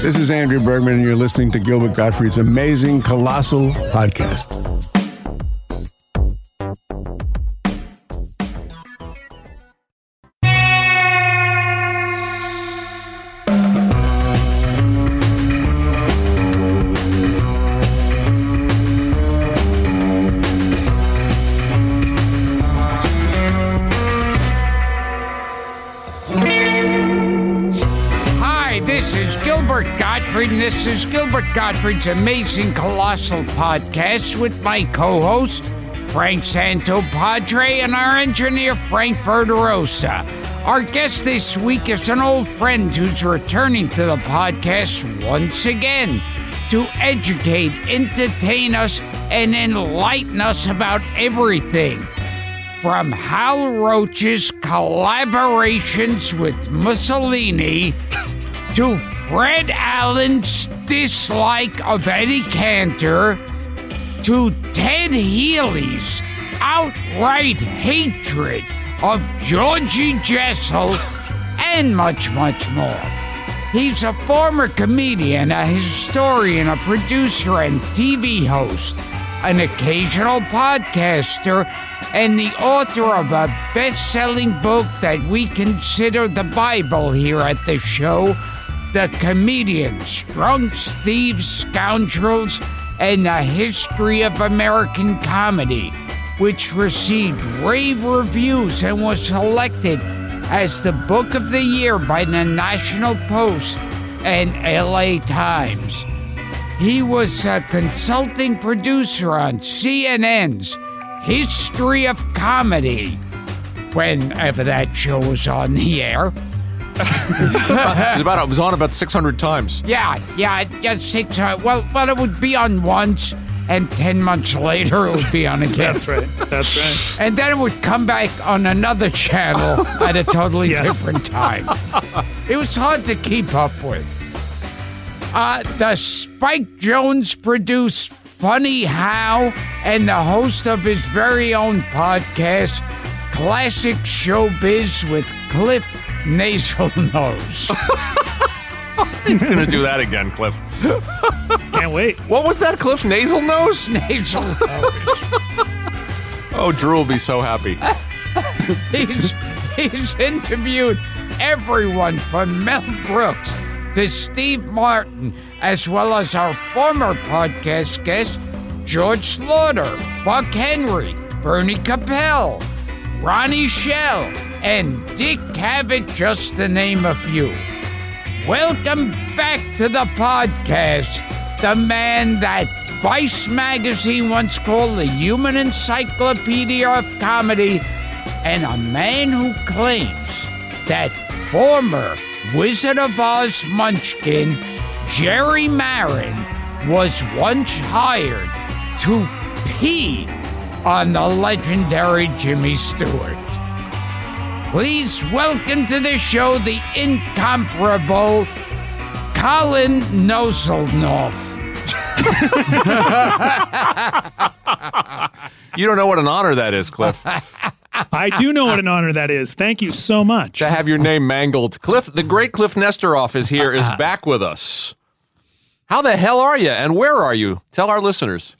This is Andrew Bergman, and you're listening to Gilbert Gottfried's amazing, colossal podcast. Gilbert Gottfried's amazing colossal podcast with my co-host Frank Santopadre, and our engineer Frank Verderosa. Our guest this week is an old friend who's returning to the podcast once again to educate, entertain us, and enlighten us about everything from Hal Roach's collaborations with Mussolini to Fred Allen's dislike of Eddie Cantor to Ted Healy's outright hatred of Georgie Jessel and much, much more. He's a former comedian, a historian, a producer, and TV host, an occasional podcaster, and the author of a best selling book that we consider the Bible here at the show The Comedians, Drunks, Thieves, Scoundrels, and the History of American Comedy, which received rave reviews and was selected as the Book of the Year by the National Post and LA Times. He was a consulting producer on CNN's History of Comedy, whenever that show was on the air. It was about it was on about 600 times. Yeah, yeah, just six. Uh, well, well, it would be on once, and ten months later it would be on again. That's right. That's right. And then it would come back on another channel at a totally Yes. different time. It was hard to keep up with. Uh, the Spike Jones produced Funny How and the host of his very own podcast, Classic Showbiz with Kliph Nasal Nose. He's gonna do that again, Kliph. Can't wait. What was that, Kliph? Nasal nose? Nasal Nose. Oh, Drew will be so happy. He's, he's interviewed everyone from Mel Brooks to Steve Martin, as well as our former podcast guest, George Schlatter, Buck Henry, Bernie Kopell, Ronnie Schell, and Dick Cavett, just to name a few. Welcome back to the podcast. The man that Vice magazine once called the human encyclopedia of comedy, and a man who claims that former Wizard of Oz munchkin Jerry Maren was once hired to pee on the legendary Jimmy Stewart. Please welcome to the show the incomparable Colin Noselnoff. You don't know what an honor that is, Kliph. I do know what an honor that is. Thank you so much. to have your name mangled. Kliph, the great Kliph Nesteroff is here, is back with us. How the hell are you, and where are you? Tell our listeners.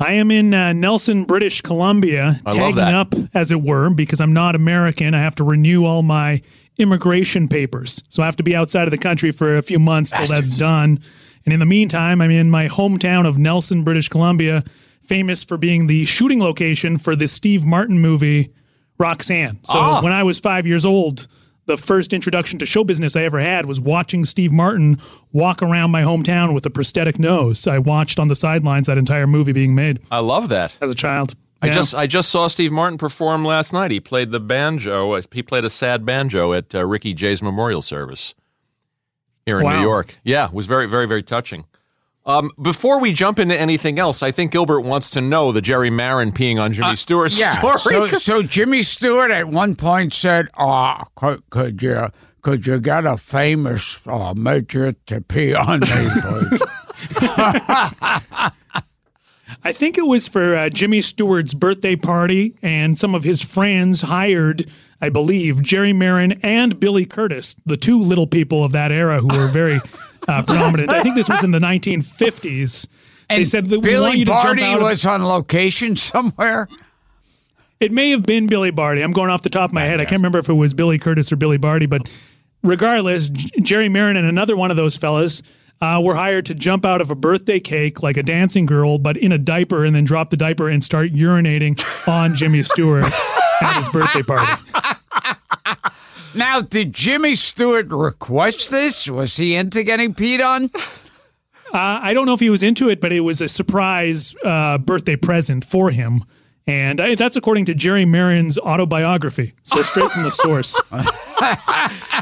I am in uh, Nelson, British Columbia, I tagging up, as it were, because I'm not American. I have to renew all my immigration papers. So I have to be outside of the country for a few months till that's done. And in the meantime, I'm in my hometown of Nelson, British Columbia, famous for being the shooting location for the Steve Martin movie Roxanne. So Ah. when I was five years old, the first introduction to show business I ever had was watching Steve Martin walk around my hometown with a prosthetic nose. I watched on the sidelines that entire movie being made I love that. as a child. I Yeah. just I just saw Steve Martin perform last night. He played the banjo. He played a sad banjo at uh, Ricky Jay's memorial service here in Wow. New York. Yeah, it was very very very touching. Um, before we jump into anything else, I think Gilbert wants to know the Jerry Maren peeing on Jimmy Stewart's Uh, Yeah. story. So, so Jimmy Stewart at one point said, "Oh, could, could you could you get a famous uh, midget to pee on me, please?" I think it was for uh, Jimmy Stewart's birthday party, and some of his friends hired, I believe, Jerry Maren and Billy Curtis, the two little people of that era who were very uh, predominant. I think this was in the 1950s. And they said that we Billy want you to jump Barty out of- was on location somewhere. It may have been Billy Barty. I'm going off the top of my head. I can't remember if it was Billy Curtis or Billy Barty, but regardless, J- Jerry Maren and another one of those fellas uh, were hired to jump out of a birthday cake like a dancing girl, but in a diaper, and then drop the diaper and start urinating on Jimmy Stewart at his birthday party. Now, did Jimmy Stewart request this? Was he into getting peed on? Uh, I don't know if he was into it, but it was a surprise uh, birthday present for him. And I, that's according to Jerry Maren's autobiography. So straight from the source.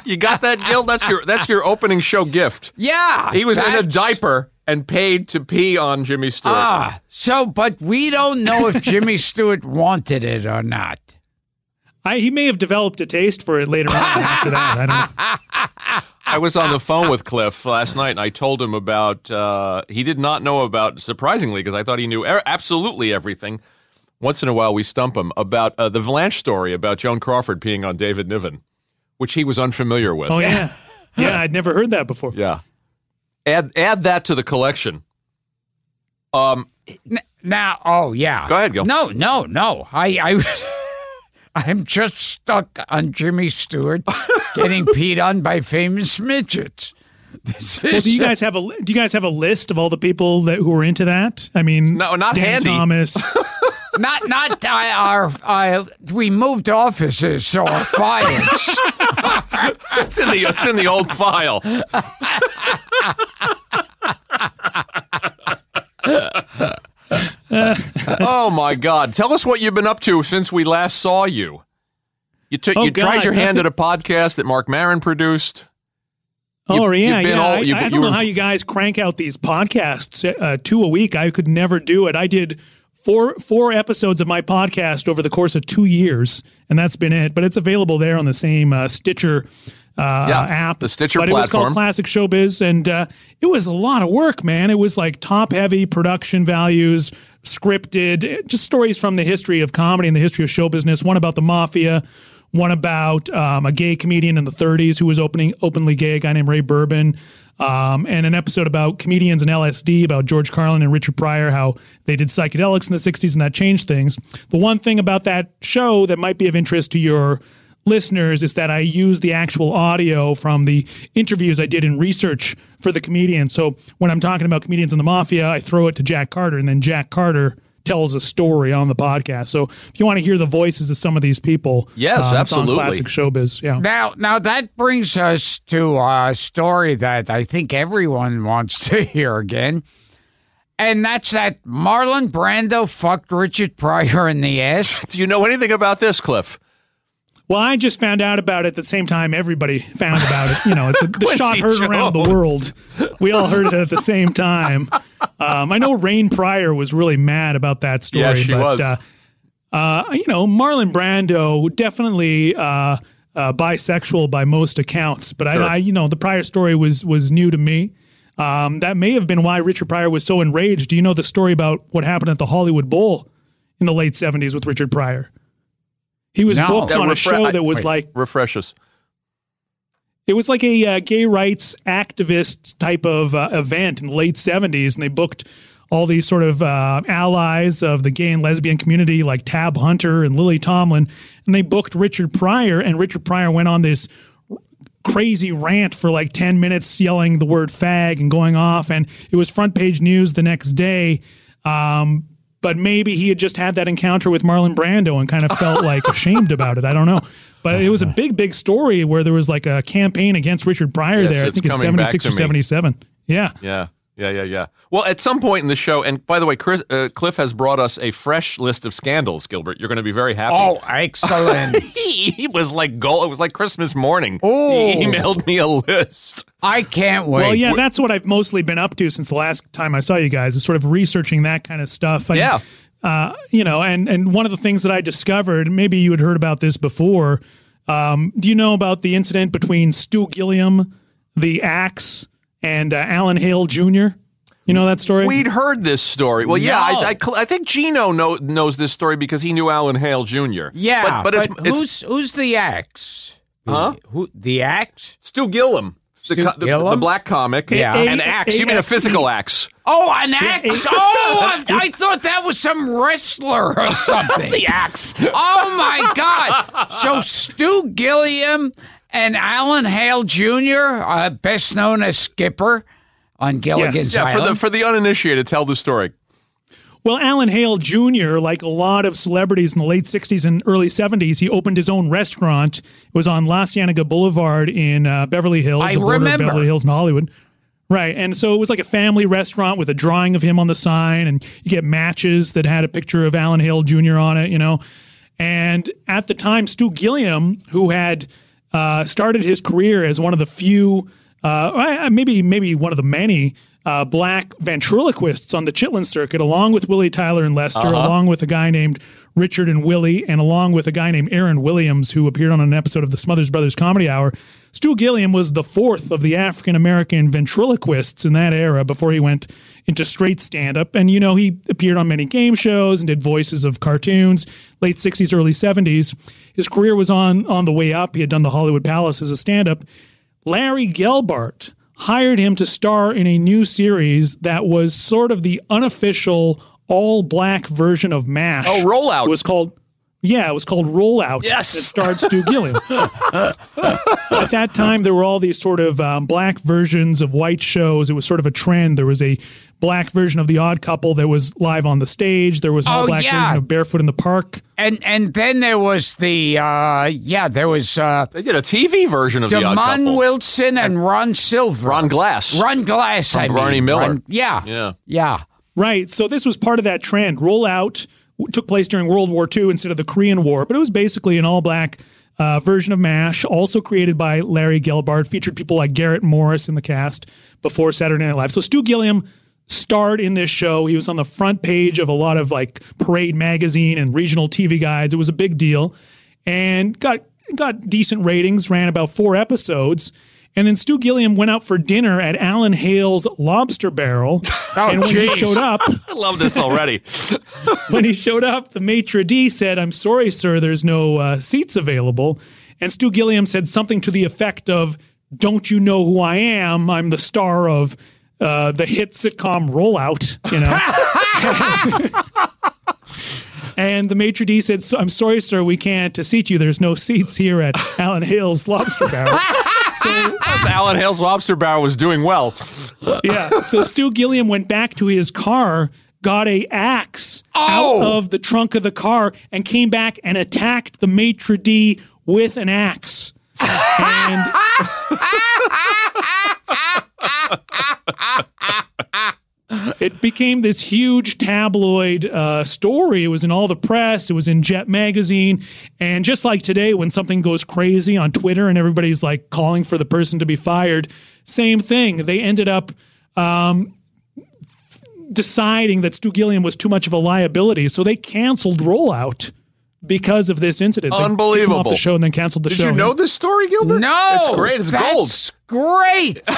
You got that, Gil? That's your that's your opening show gift. Yeah. He was in a diaper and paid to pee on Jimmy Stewart. Ah, so, but we don't know if Jimmy Stewart wanted it or not. I, he may have developed a taste for it later on after that. I don't know. I was on the phone with Kliph last night, and I told him about. Uh, he did not know about, surprisingly, because I thought he knew er- absolutely everything. Once in a while, we stump him about uh, the Valanche story about Joan Crawford peeing on David Niven, which he was unfamiliar with. Oh yeah, yeah. I'd never heard that before. Yeah. Add add that to the collection. Um, Now, oh yeah. Go ahead, Gil. No, no, no. I, I, was- I'm just stuck on Jimmy Stewart getting peed on by famous midgets. This Well, do you guys have a do you guys have a list of all the people that who were into that? I mean, No, not Dan handy. Thomas. not not uh, our. Uh, we moved offices, so our files. it's in the it's in the old file. oh my God! Tell us what you've been up to since we last saw you. You took Oh, you tried your hand nothing- at a podcast that Marc Maron produced. oh you've yeah, yeah. all- I, you've I don't you know how you guys crank out these podcasts uh, two a week. I could never do it. I did four four episodes of my podcast over the course of two years, and that's been it. But it's available there on the same uh, Stitcher. Uh, Yeah, app, the Stitcher but it was called Classic Showbiz, and uh, it was a lot of work, man. It was like top heavy production values, scripted, just stories from the history of comedy and the history of show business. One about the mafia, one about um, a gay comedian in the 30s who was opening openly gay, a guy named Ray Bourbon, um, and an episode about comedians and LSD, about George Carlin and Richard Pryor, how they did psychedelics in the 60s and that changed things. The one thing about that show that might be of interest to your listeners is that I use the actual audio from the interviews I did in research for the comedian. So when I'm talking about comedians in the mafia, I throw it to Jack Carter, and then Jack Carter tells a story on the podcast. So if you want to hear the voices of some of these people, Yes, um, it's on absolutely. classic showbiz. Yeah. Now, now that brings us to a story that I think everyone wants to hear again. And that's that Marlon Brando fucked Richard Pryor in the ass. Do you know anything about this, Kliph? Well, I just found out about it at the same time everybody found about it. You know, it's a, the shot heard around the world. We all heard it at the same time. Um, I know Rain Pryor was really mad about that story. Yeah, she but, was. Uh, uh, you know, Marlon Brando definitely uh, uh, bisexual by most accounts, but Sure. I, I, you know, the Pryor story was was new to me. Um, that may have been why Richard Pryor was so enraged. Do you know the story about what happened at the Hollywood Bowl in the late '70s with Richard Pryor? He was No. booked on a show that was wait, like Refresh us. it was like a uh, gay rights activist type of uh, event in the late 70s, and they booked all these sort of uh, allies of the gay and lesbian community, like Tab Hunter and Lily Tomlin, and they booked Richard Pryor, and Richard Pryor went on this crazy rant for like 10 minutes yelling the word fag and going off and it was front page news the next day um, but maybe he had just had that encounter with Marlon Brando and kind of felt like ashamed about it. I don't know. But it was a big, big story where there was like a campaign against Richard Pryor Yes, there. I think it's coming 76 or to me. 77. Yeah. Yeah. Yeah, yeah, yeah. Well, at some point in the show, and by the way, Chris, uh, Kliph has brought us a fresh list of scandals. Gilbert, you're going to be very happy. Oh, excellent. he, he was like gold. It was like Christmas morning. Oh. He emailed me a list. I can't wait. Well, yeah, that's what I've mostly been up to since the last time I saw you guys is sort of researching that kind of stuff. I- Yeah. Uh, you know, and and one of the things that I discovered, maybe you had heard about this before. Um, do you know about the incident between Stu Gilliam, the Axe, and uh, Alan Hale Jr.? You know that story? We'd heard this story. Well, yeah, No. I, I, I think Gino know, knows this story because he knew Alan Hale Jr. yeah, but, but it's, it's who's who's the axe? The- Huh? Who the axe? Stu Gilliam. The, co- the, the black comic. Yeah. An axe. You mean a physical axe? Oh, an axe! Oh, I, I thought that was some wrestler or something. The axe. Oh my God! So Stu Gilliam and Alan Hale Jr., uh, best known as Skipper on Gilligan's Yeah, for the for the uninitiated, tell the story. Well, Alan Hale Jr., like a lot of celebrities in the late 60s and early 70s, he opened his own restaurant. It was on La Cienega Boulevard in uh, Beverly Hills, I the border remember. of Beverly Hills and Hollywood. Right. And so it was like a family restaurant with a drawing of him on the sign, and you get matches that had a picture of Alan Hale Jr. on it, you know. And at the time, Stu Gilliam, who had uh, started his career as one of the few, uh, maybe maybe one of the many uh, black ventriloquists on the Chitlin circuit, along with Willie Tyler and Lester, along with a guy named Richard and Willie, and along with a guy named Aaron Williams, who appeared on an episode of the Smothers Brothers Comedy Hour. Stu Gilliam was the fourth of the African American ventriloquists in that era before he went into straight stand up. And, you know, he appeared on many game shows and did voices of cartoons, late 60s, early 70s. His career was on, on the way up. He had done the Hollywood Palace as a stand up. Larry Gelbart hired him to star in a new series that was sort of the unofficial all black version of MASH. Oh, Rollout. It was called. Yeah, it was called Rollout. Yes. It starred Stu Gilliam. At that time, there were all these sort of um, black versions of white shows. It was sort of a trend. There was a black version of The Odd Couple that was live on the stage. There was an Oh, all black yeah. version of Barefoot in the Park. and and then there was the uh, yeah, there was uh, They did a TV version of the Odd Demond Couple. Wilson and Ron Silver. Ron Glass. Ron Glass. I Barney mean. Miller. Ron- yeah. Yeah. Yeah. Right. So this was part of that trend. Rollout took place during World War II instead of the Korean War, but it was basically an all black uh, version of MASH, also created by Larry Gelbart, featured people like Garrett Morris in the cast before Saturday Night Live. So Stu Gilliam starred in this show. He was on the front page of a lot of like Parade magazine and regional TV guides. It was a big deal and got got decent ratings, ran about four episodes. And then Stu Gilliam went out for dinner at Alan Hale's Lobster Barrel. and when he jeez. showed up, I love this already. when he showed up, the maitre d said, "I'm sorry, sir, there's no uh, seats available." And Stu Gilliam said something to the effect of, "Don't you know who I am? I'm the star of uh, the hit sitcom Rollout." You know. And the maitre d said, "I'm sorry, sir, we can't uh, seat you. There's no seats here at Alan Hale's Lobster Barrel." so As Alan Hale's Lobster Barrel was doing well. yeah. So Stu Gilliam went back to his car, got a axe Oh. out of the trunk of the car, and came back and attacked the maitre d with an axe. and it became this huge tabloid uh, story. It was in all the press. It was in Jet magazine. And just like today, when something goes crazy on Twitter and everybody's like calling for the person to be fired, same thing. They ended up um, deciding that Stu Gilliam was too much of a liability, so they canceled Rollout because of this incident. They off Unbelievable. the show and then canceled the Did show. you know this story, Gilbert? No. It's great. It's gold. that's great.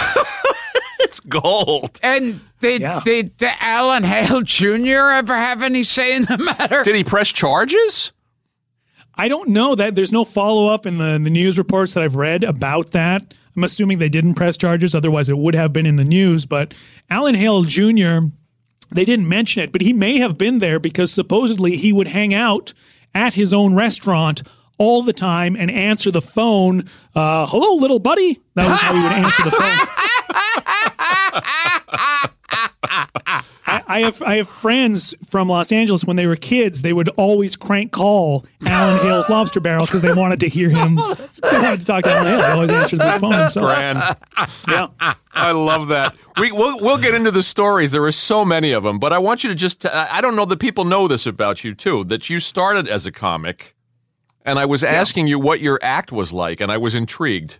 It's gold. And did, Yeah. did did Alan Hale Jr. ever have any say in the matter? Did he press charges? I don't know that there's no follow up in the, the news reports that I've read about that. I'm assuming they didn't press charges, otherwise it would have been in the news. But Alan Hale Jr. They didn't mention it, but he may have been there because supposedly he would hang out at his own restaurant all the time and answer the phone. Uh, Hello, little buddy. That was how he would answer the phone. I, I have I have friends from Los Angeles. When they were kids, they would always crank call Alan Hale's Lobster Barrel because they wanted to hear oh, him. they wanted to talk to Alan Hale. They always answered the phone. So, Grand. yeah. I love that. We we'll, we'll get into the stories. There are so many of them, but I want you to just. I I don't know that people know this about you too. That you started as a comic, and I was asking you what your act was like, and I was intrigued.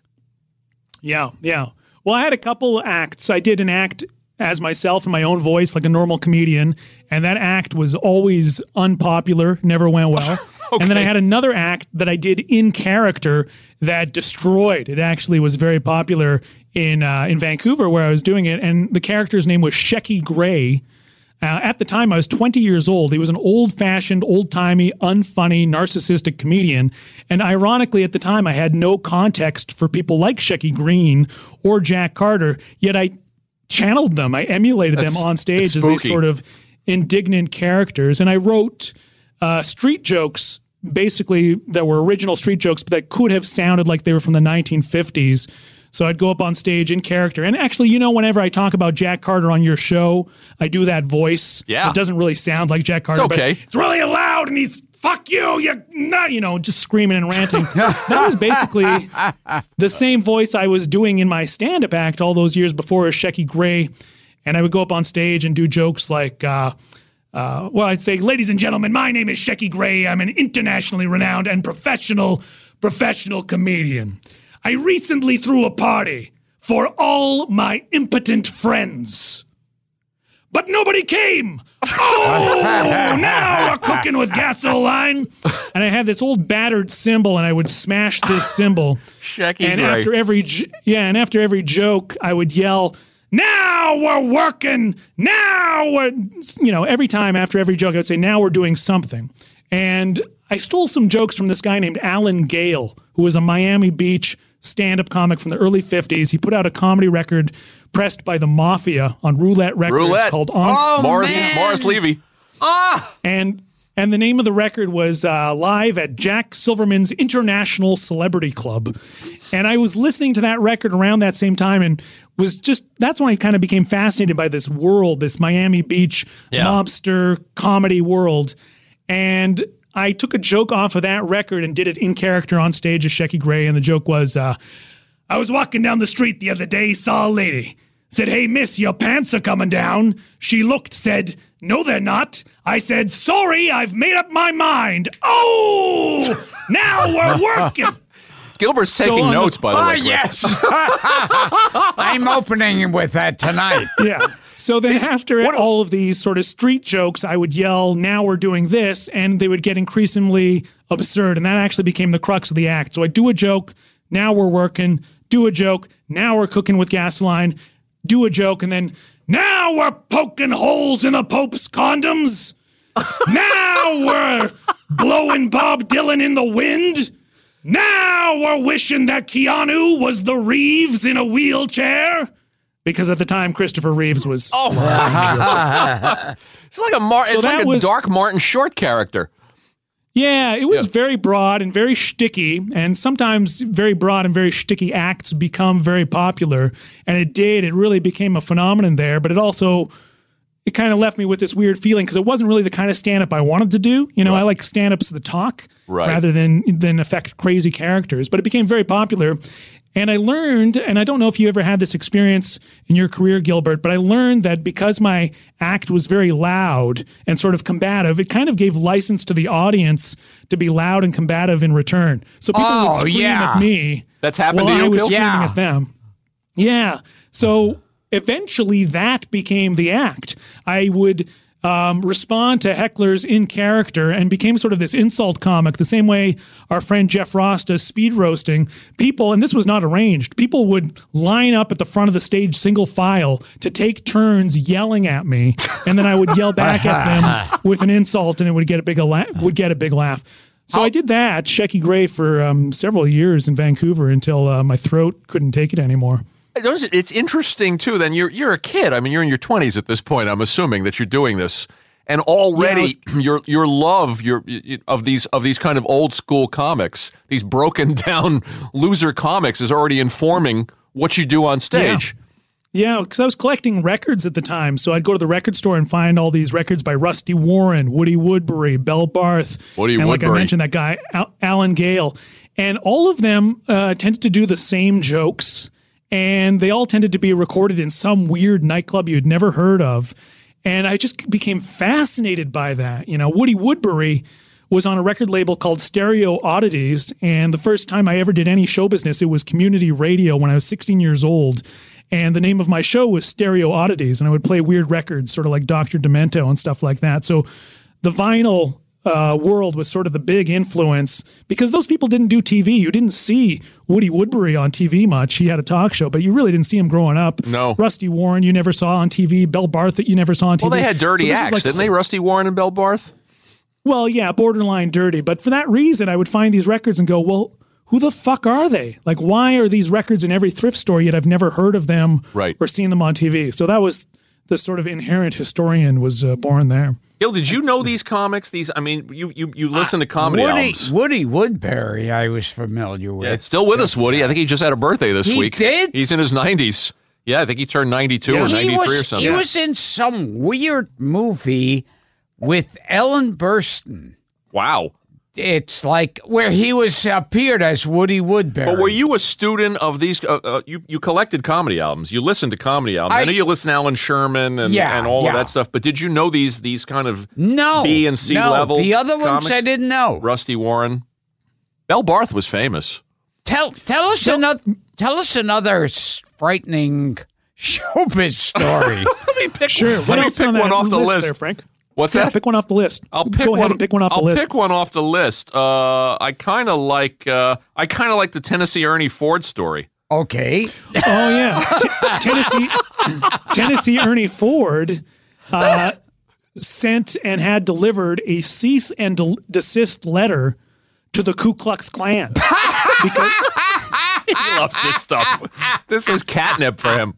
Yeah, yeah. Well, I had a couple acts. I did an act as myself in my own voice, like a normal comedian, and that act was always unpopular, never went well. And then I had another act that I did in character that destroyed. It actually was very popular in uh, in Vancouver where I was doing it, and the character's name was Shecky Gray. Uh, at the time, I was 20 years old. He was an old fashioned, old timey, unfunny, narcissistic comedian. And ironically, at the time, I had no context for people like Shecky Green or Jack Carter, yet I channeled them. I emulated That's- them on stage as these sort of indignant characters. And I wrote uh, street jokes, basically, that were original street jokes, but that could have sounded like they were from the 1950s. So I'd go up on stage in character. And actually, you know, whenever I talk about Jack Carter on your show, I do that voice. Yeah. It doesn't really sound like Jack Carter. but okay. It's really loud and he's, fuck you, you not, you know, just screaming and ranting. that was basically the same voice I was doing in my stand up act all those years before as Shecky Gray. And I would go up on stage and do jokes like, uh, uh, well, I'd say, ladies and gentlemen, my name is Shecky Gray. I'm an internationally renowned and professional, professional comedian. I recently threw a party for all my impotent friends. But nobody came. Oh, now we're cooking with gasoline. And I had this old battered cymbal, and I would smash this cymbal. Shecky and after every yeah, and after every joke, I would yell, "Now we're working! Now we're you know." Every time after every joke, I would say, "Now we're doing something." And I stole some jokes from this guy named Alan Gale, who was a Miami Beach stand-up comic from the early '50s. He put out a comedy record pressed by the Mafia on Roulette Records Roulette. called On Oh, Morris man. Morris Levy. and and the name of the record was uh, live at Jack Silverman's International Celebrity Club, and I was listening to that record around that same time, and was just that's when I kind of became fascinated by this world, this Miami Beach Yeah. mobster comedy world, and I took a joke off of that record and did it in character on stage as Shecky Gray, and the joke was. Uh, I was walking down the street the other day, saw a lady. Said, Hey, miss, your pants are coming down. She looked, said, No, they're not. I said, Sorry, I've made up my mind. Oh, now we're working. Gilbert's taking on the- notes, by the Oh, way. Kliph. yes. I'm opening with that tonight. yeah. So then, after all of these sort of street jokes, I would yell, Now we're doing this. And they would get increasingly absurd. And that actually became the crux of the act. So I do a joke, now we're working. Do a joke, now we're cooking with gasoline. Do a joke, and then, Now we're poking holes in the Pope's condoms. now we're blowing Bob Dylan in the wind. Now we're wishing that Keanu was the Reeves in a wheelchair. Because at the time, Christopher Reeves was. Oh my It's like a Mar- it's like a was- dark Martin Short character. Yeah, it was Yeah. very broad and very shticky, and sometimes very broad and very shticky acts become very popular, and it did. It really became a phenomenon there, but it also it kind of left me with this weird feeling because it wasn't really the kind of stand up I wanted to do. You know, I like stand ups that talk Right. rather than than affect crazy characters. But it became very popular. And I learned, and I don't know if you ever had this experience in your career, Gilbert, but I learned that because my act was very loud and sort of combative, it kind of gave license to the audience to be loud and combative in return. So people Oh, would scream yeah. at me. That's happened while to you, I was screaming Yeah. at them. Yeah. So eventually that became the act. I would um, respond to hecklers in character and became sort of this insult comic, the same way our friend Jeff Ross does speed roasting. People, and this was not arranged, people would line up at the front of the stage single file to take turns yelling at me, and then I would yell back at them with an insult, and it would get a big la- would get a big laugh. So I did that, Shecky Gray, for um, several years in Vancouver until uh, my throat couldn't take it anymore. It's interesting too. Then you're you're a kid. I mean, you're in your 20s at this point. I'm assuming that you're doing this, and already your your love your of these of these kind of old school comics, these broken down loser comics, is already informing what you do on stage. Yeah, because I was collecting records at the time. So I'd go to the record store and find all these records by Rusty Warren, Woody Woodbury, Belle Barth. Woody and like I mentioned, that guy, Al- Alan Gale. And all of them uh, tended to do the same jokes. And they all tended to be recorded in some weird nightclub you'd never heard of. And I just became fascinated by that. You know, Woody Woodbury was on a record label called Stereo Oddities. And the first time I ever did any show business, it was community radio when I was 16 years old. And the name of my show was Stereo Oddities. And I would play weird records, sort of like Dr. Demento and stuff like that. So the vinyl uh, world was sort of the big influence because those people didn't do TV. You didn't see Woody Woodbury on TV much. He had a talk show, but you really didn't see him growing up. No. Rusty Warren, you never saw on TV. Belle Barth, that you never saw on TV. Well, they had dirty So acts, like- didn't they? Rusty Warren and Belle Barth. Well, yeah, borderline dirty. But for that reason, I would find these records and go, well, who the fuck are they? Like, why are these records in every thrift store yet I've never heard of them Right. or seen them on TV? So that was the sort of inherent historian was uh, born there. Gil, did you know these comics? These, I mean, you you you listen to comedy Woody, albums. Woody Woodbury, I was familiar with. Yeah, still with us, Woody. I think he just had a birthday this He week. did? He's in his nineties. Yeah, I think he turned ninety-two or ninety-three was, or something. He was in some weird movie with Ellen Burstyn. wow. It's like where he was appeared as Woody Woodbury. But were you a student of these? Uh, uh, you you collected comedy albums. You listened to comedy albums. I, I- know you listened to Allan Sherman and, Yeah, and all of that stuff. But did you know these these kind of no B and C no, level? The other ones comics? I didn't know. Rusty Warren, Belle Barth was famous. Tell tell us another tell us another frightening showbiz story. Let me pick. Sure. Let What me pick on one off the list, list. there, Frank? What's Yeah, that? pick one off the list. I'll pick Go one. ahead and pick one off I'll the list. pick one off the list. Uh, I kind of like. Uh, I kind of like the Tennessee Ernie Ford story. okay. Oh yeah, T- Tennessee, Tennessee Ernie Ford uh, sent and had delivered a cease and del- desist letter to the Ku Klux Klan. because He loves this stuff. This is catnip for him.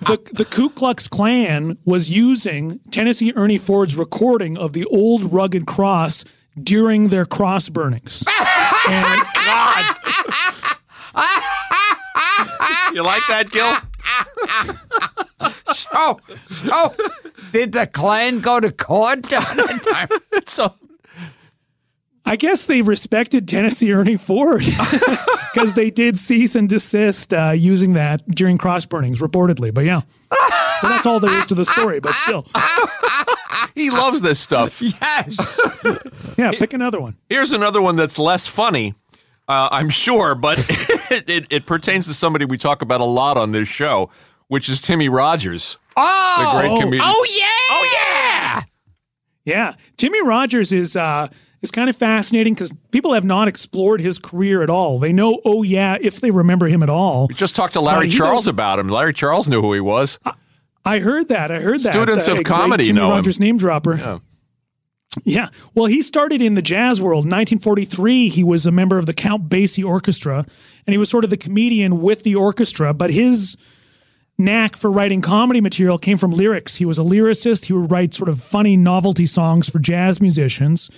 the, the Ku Klux Klan was using Tennessee Ernie Ford's recording of the old rugged cross during their cross burnings. and God. You like that, Gil? So so did the Klan go to court during that time? So I guess they respected Tennessee Ernie Ford because they did cease and desist uh, using that during cross burnings, reportedly. But yeah, so that's all there is to the story. But still, he loves this stuff. Yes. yeah, pick another one. Here's another one that's less funny, uh, I'm sure, but it, it, it pertains to somebody we talk about a lot on this show, which is Timmy Rogers, Oh, the great oh, comedian. oh yeah. Oh yeah. Yeah, Timmy Rogers is uh, is kind of fascinating because people have not explored his career at all. They know, oh yeah, if they remember him at all. We just talked to Larry Uh, Charles about him. Larry Charles knew who he was. I heard that. I heard that. Students Uh, of comedy Timmy know him. Rogers name dropper. Yeah. Well, he started in the jazz world. 1943, he was a member of the Count Basie Orchestra, and he was sort of the comedian with the orchestra. But his knack for writing comedy material came from lyrics. He was a lyricist. He would write sort of funny novelty songs for jazz musicians.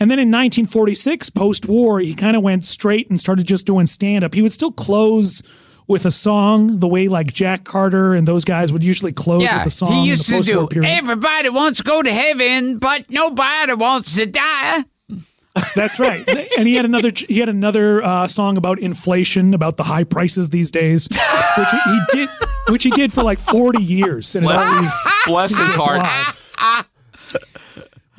And then in 1946, post war, he kind of went straight and started just doing stand up. He would still close with a song the way like Jack Carter and those guys would usually close Yeah, with a song. he used in to the post-war do. period. Everybody wants to go to heaven, but nobody wants to die. That's right. And he had another he had another uh, song about inflation, about the high prices these days, which he did which he did for like 40 years and Bless- always Bless his heart.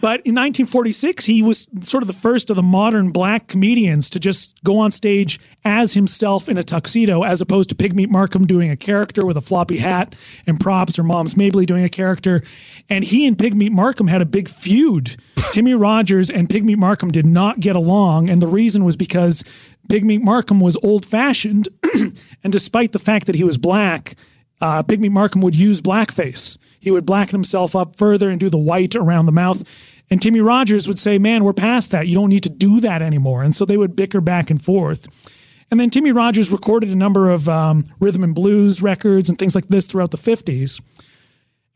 But in 1946, he was sort of the first of the modern black comedians to just go on stage as himself in a tuxedo, as opposed to Pigmeat Markham doing a character with a floppy hat and props, or Moms Mabley doing a character. And he and Pigmeat Markham had a big feud. Timmy Rogers and Pigmeat Markham did not get along, and the reason was because Pigmeat Markham was old fashioned, and despite the fact that he was black, uh, Pigmeat Markham would use blackface. He would blacken himself up further and do the white around the mouth. And Timmy Rogers would say, Man, we're past that. You don't need to do that anymore. And so they would bicker back and forth. And then Timmy Rogers recorded a number of um, rhythm and blues records and things like this throughout the 50s.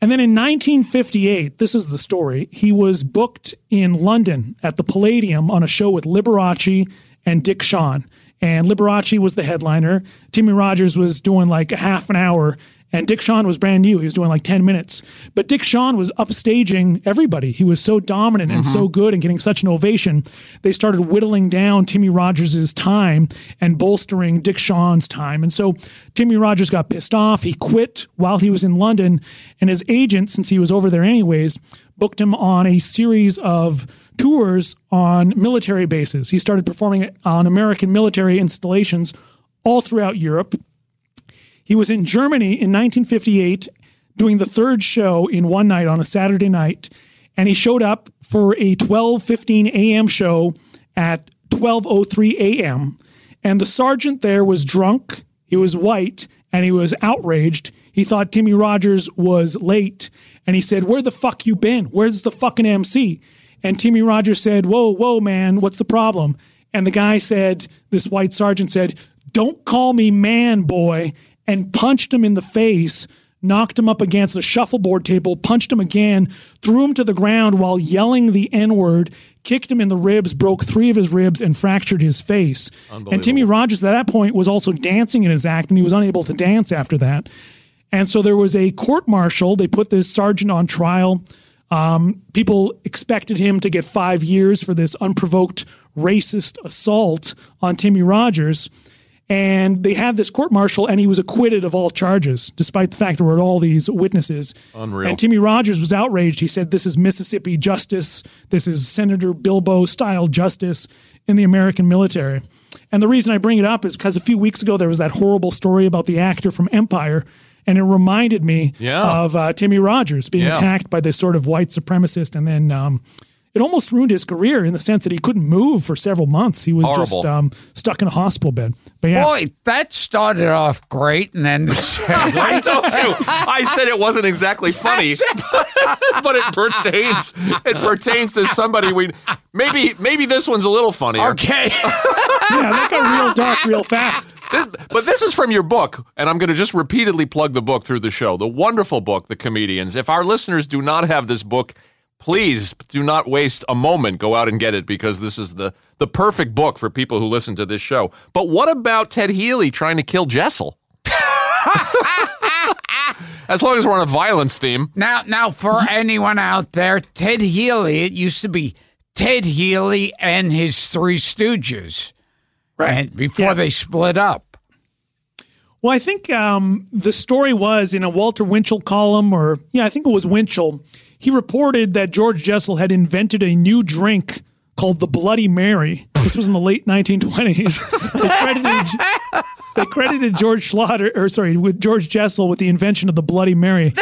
And then in 1958, this is the story, he was booked in London at the Palladium on a show with Liberace and Dick Shawn. And Liberace was the headliner. Timmy Rogers was doing like a half an hour, and Dick Shawn was brand new. He was doing like 10 minutes. But Dick Shawn was upstaging everybody. He was so dominant and so mm-hmm. good and getting such an ovation. They started whittling down Timmy Rogers' time and bolstering Dick Shawn's time. And so Timmy Rogers got pissed off. He quit while he was in London, and his agent, since he was over there anyways, booked him on a series of tours on military bases. He started performing on American military installations all throughout Europe. He was in Germany in 1958 doing the third show in one night on a Saturday night. and he showed up for a 12:15 a.m. show at 12:03 a.m. and the sergeant there was drunk, he was white, and he was outraged. He thought Timmy Rogers was late, and he said, "Where the fuck you been? Where's the fucking MC?" And Timmy Rogers said, "Whoa, whoa, man, what's the problem?" And the guy said, this white sergeant said, "Don't call me man, boy," and punched him in the face knocked him up against a shuffleboard table, punched him again, threw him to the ground while yelling the N word, kicked him in the ribs, broke three of his ribs, and fractured his face. And Timmy Rogers at that point was also dancing in his act, and he was unable to dance after that. And so there was a court martial. They put this sergeant on trial. Um, people expected him to get five years for this unprovoked racist assault on Timmy Rogers. And they had this court martial, and he was acquitted of all charges, despite the fact there were all these witnesses. Unreal. And Timmy Rogers was outraged. He said, This is Mississippi justice. This is Senator Bilbo style justice in the American military. And the reason I bring it up is because a few weeks ago there was that horrible story about the actor from Empire, and it reminded me Yeah. of uh, Timmy Rogers being Yeah. attacked by this sort of white supremacist, and then um, it almost ruined his career in the sense that he couldn't move for several months. He was just um, stuck in a hospital bed. But yeah, Boy, that started off great, and then I told you. I said it wasn't exactly funny, but it pertains. It pertains to somebody we maybe maybe this one's a little funnier. okay. yeah, that got real dark real fast. This, but this is from your book, and I'm going to just repeatedly plug the book through the show. The wonderful book, The Comedians. If our listeners do not have this book, please do not waste a moment. Go out and get it because this is the the perfect book for people who listen to this show. But what about Ted Healy trying to kill Jessel? as long as we're on a violence theme. Now, now, for anyone out there, Ted Healy. It used to be Ted Healy and his Three Stooges, right? before Yeah. they split up. Well, I think um, the story was in a Walter Winchell column, or yeah, I think it was Winchell. He reported that George Jessel had invented a new drink called the Bloody Mary. This was in the late 1920s. they, credited, they credited George Schlatter, or sorry, with George Jessel with the invention of the Bloody Mary.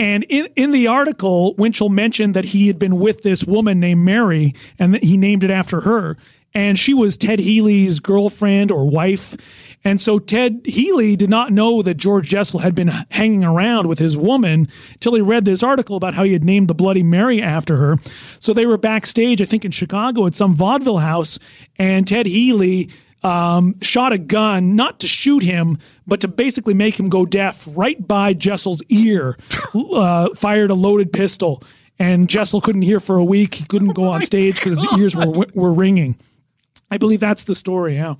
And in, in the article, Winchell mentioned that he had been with this woman named Mary, and that he named it after her. And she was Ted Healy's girlfriend or wife. And so Ted Healy did not know that George Jessel had been hanging around with his woman till he read this article about how he had named the Bloody Mary after her. So they were backstage, I think in Chicago at some vaudeville house, and Ted Healy um, shot a gun, not to shoot him, but to basically make him go deaf right by Jessel's ear, uh, fired a loaded pistol. And Jessel couldn't hear for a week. He couldn't go on stage because his ears were, were ringing. I believe that's the story, yeah.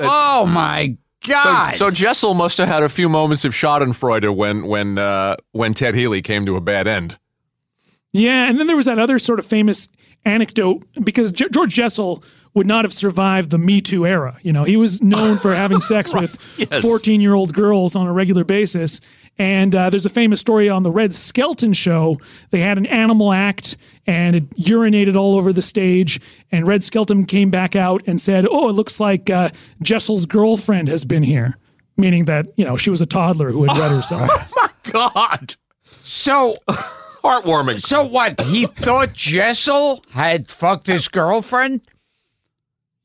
Oh my God! so Jessel must have had a few moments of Schadenfreude when when uh, when Ted Healy came to a bad end. Yeah, and then there was that other sort of famous anecdote because J- George Jessel would not have survived the Me Too era. You know, he was known for having sex with yes. 14 year old girls on a regular basis. And uh, there's a famous story on the Red Skelton show. They had an animal act and it urinated all over the stage. And Red Skelton came back out and said, Oh, it looks like uh, Jessel's girlfriend has been here. Meaning that, you know, she was a toddler who had wet herself. Oh, my God, so, heartwarming. so what? He thought Jessel had fucked his girlfriend.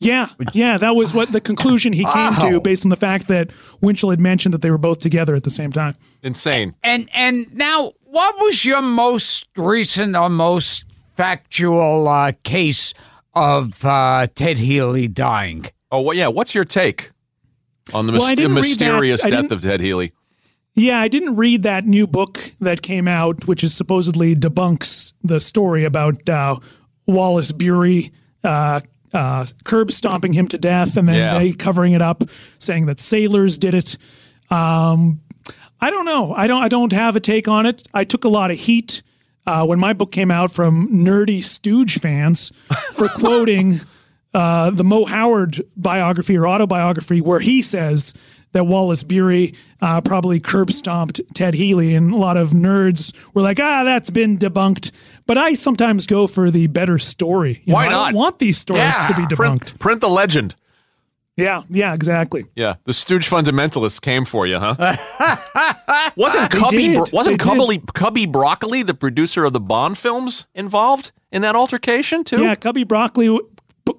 Yeah, yeah, that was what the conclusion he came Oh. to based on the fact that Winchell had mentioned that they were both together at the same time. Insane. And and now, what was your most recent or most factual uh, case of uh, Ted Healy dying? Oh, well, yeah. What's your take on the, Well, I mys- the didn't read that. mysterious death of Ted Healy? Yeah, I didn't read that new book that came out, which is supposedly debunks the story about uh, Wallace Beery uh, uh, curb stomping him to death, and then Yeah. they covering it up, saying that sailors did it. Um, I don't know. I don't. I don't have a take on it. I took a lot of heat uh, when my book came out from nerdy Stooge fans for quoting uh, the Moe Howard biography or autobiography, where he says that Wallace Beery uh, probably curb stomped Ted Healy, and a lot of nerds were like, "Ah, that's been debunked." But I sometimes go for the better story. You Why know, I not? don't want these stories Yeah. to be debunked. Print, print the legend. Yeah, yeah, exactly. Yeah, the Stooge fundamentalists came for you, huh? wasn't Cubby. Wasn't Cubby Broccoli, the producer of the Bond films, involved in that altercation too? Yeah, Cubby Broccoli.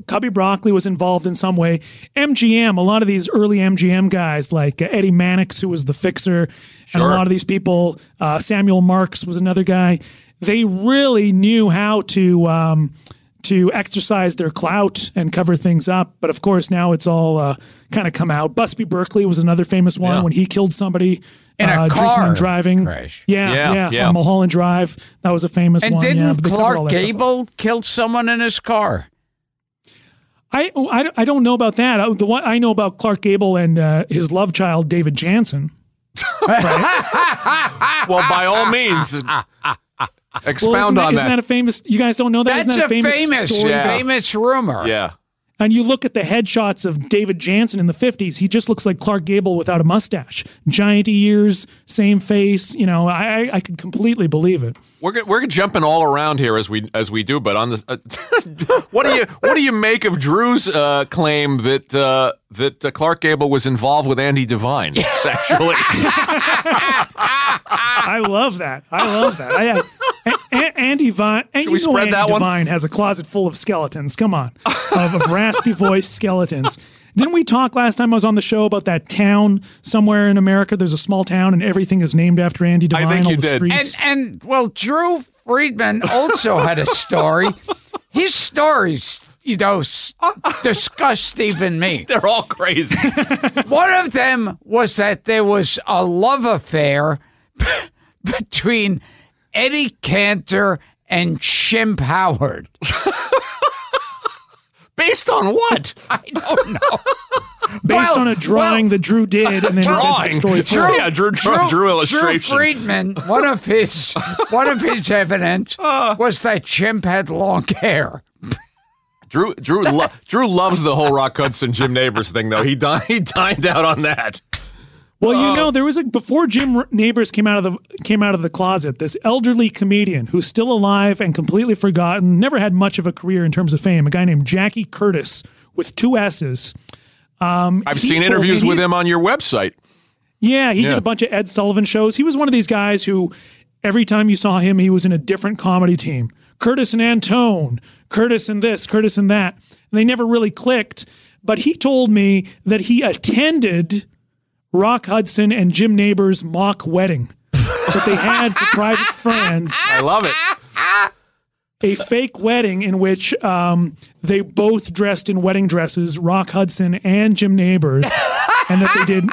Cubby Broccoli was involved in some way. MGM, a lot of these early MGM guys, like uh, Eddie Mannix, who was the fixer, and a lot of these people, uh, Samuel Marx was another guy. They really knew how to um, to exercise their clout and cover things up. But of course, now it's all uh, kind of come out. Busby Berkeley was another famous one Yeah. when he killed somebody In a uh, drinking car and driving. crash. Yeah, Yeah, yeah, yeah. on Mulholland Drive. That was a famous And one. yeah, didn't but they covered all Clark. Gable kill someone in his car? I, I, I don't know about that. I, the one I know about Clark Gable and uh, his love child David Janssen. Well, by all means, Well, expound isn't that, on isn't that a famous? You guys don't know that? Isn't That's that a famous, story? Yeah. famous rumor. yeah. And you look at the headshots of David Janssen in the fifties. He just looks like Clark Gable without a mustache, giant ears, same face. You know, I I, I could completely believe it. We're we're jumping all around here as we as we do, but on this, uh, what do you what do you make of Drew's uh, claim that uh, that uh, Clark Gable was involved with Andy Devine sexually? I love that. I love that. I, A- A- Andy Vine. And Should you we know spread Andy that one? Devine has a closet full of skeletons. Come on, of, of raspy voice skeletons. Didn't we talk last time I was on the show about that town somewhere in America? There's a small town and everything is named after Andy Devine. I think all you the did. And streets. and well, Drew Friedman also had a story. His stories, you know, s- disgust even me. They're all crazy. One of them was that there was a love affair between Eddie Cantor and Shemp Howard. Based on what? I don't know. Based well, on a drawing well- that Drew did, and then Drawing. the story for it. Yeah, Drew, Drew, Drew illustration. Drew Friedman, one of his one of his evidence uh. was that Shemp had long hair. Drew Drew lo- Drew loves the whole Rock Hudson Jim Nabors thing though. He di- he dined out on that. Well, you know, there was a before Jim Nabors came out of the came out of the closet. This elderly comedian who's still alive and completely forgotten, never had much of a career in terms of fame. A guy named Jackie Curtis with two S's. Um, I've seen interviews with him on your website. Yeah, he did a bunch of Ed Sullivan shows. He was one of these guys who every time you saw him, he was in a different comedy team. Curtis and Antone, Curtis and this, Curtis and that. And they never really clicked. But he told me that he attended Rock Hudson and Jim Nabors' mock wedding that they had for private friends. I love it. A fake wedding in which um, they both dressed in wedding dresses, Rock Hudson and Jim Nabors, and that they did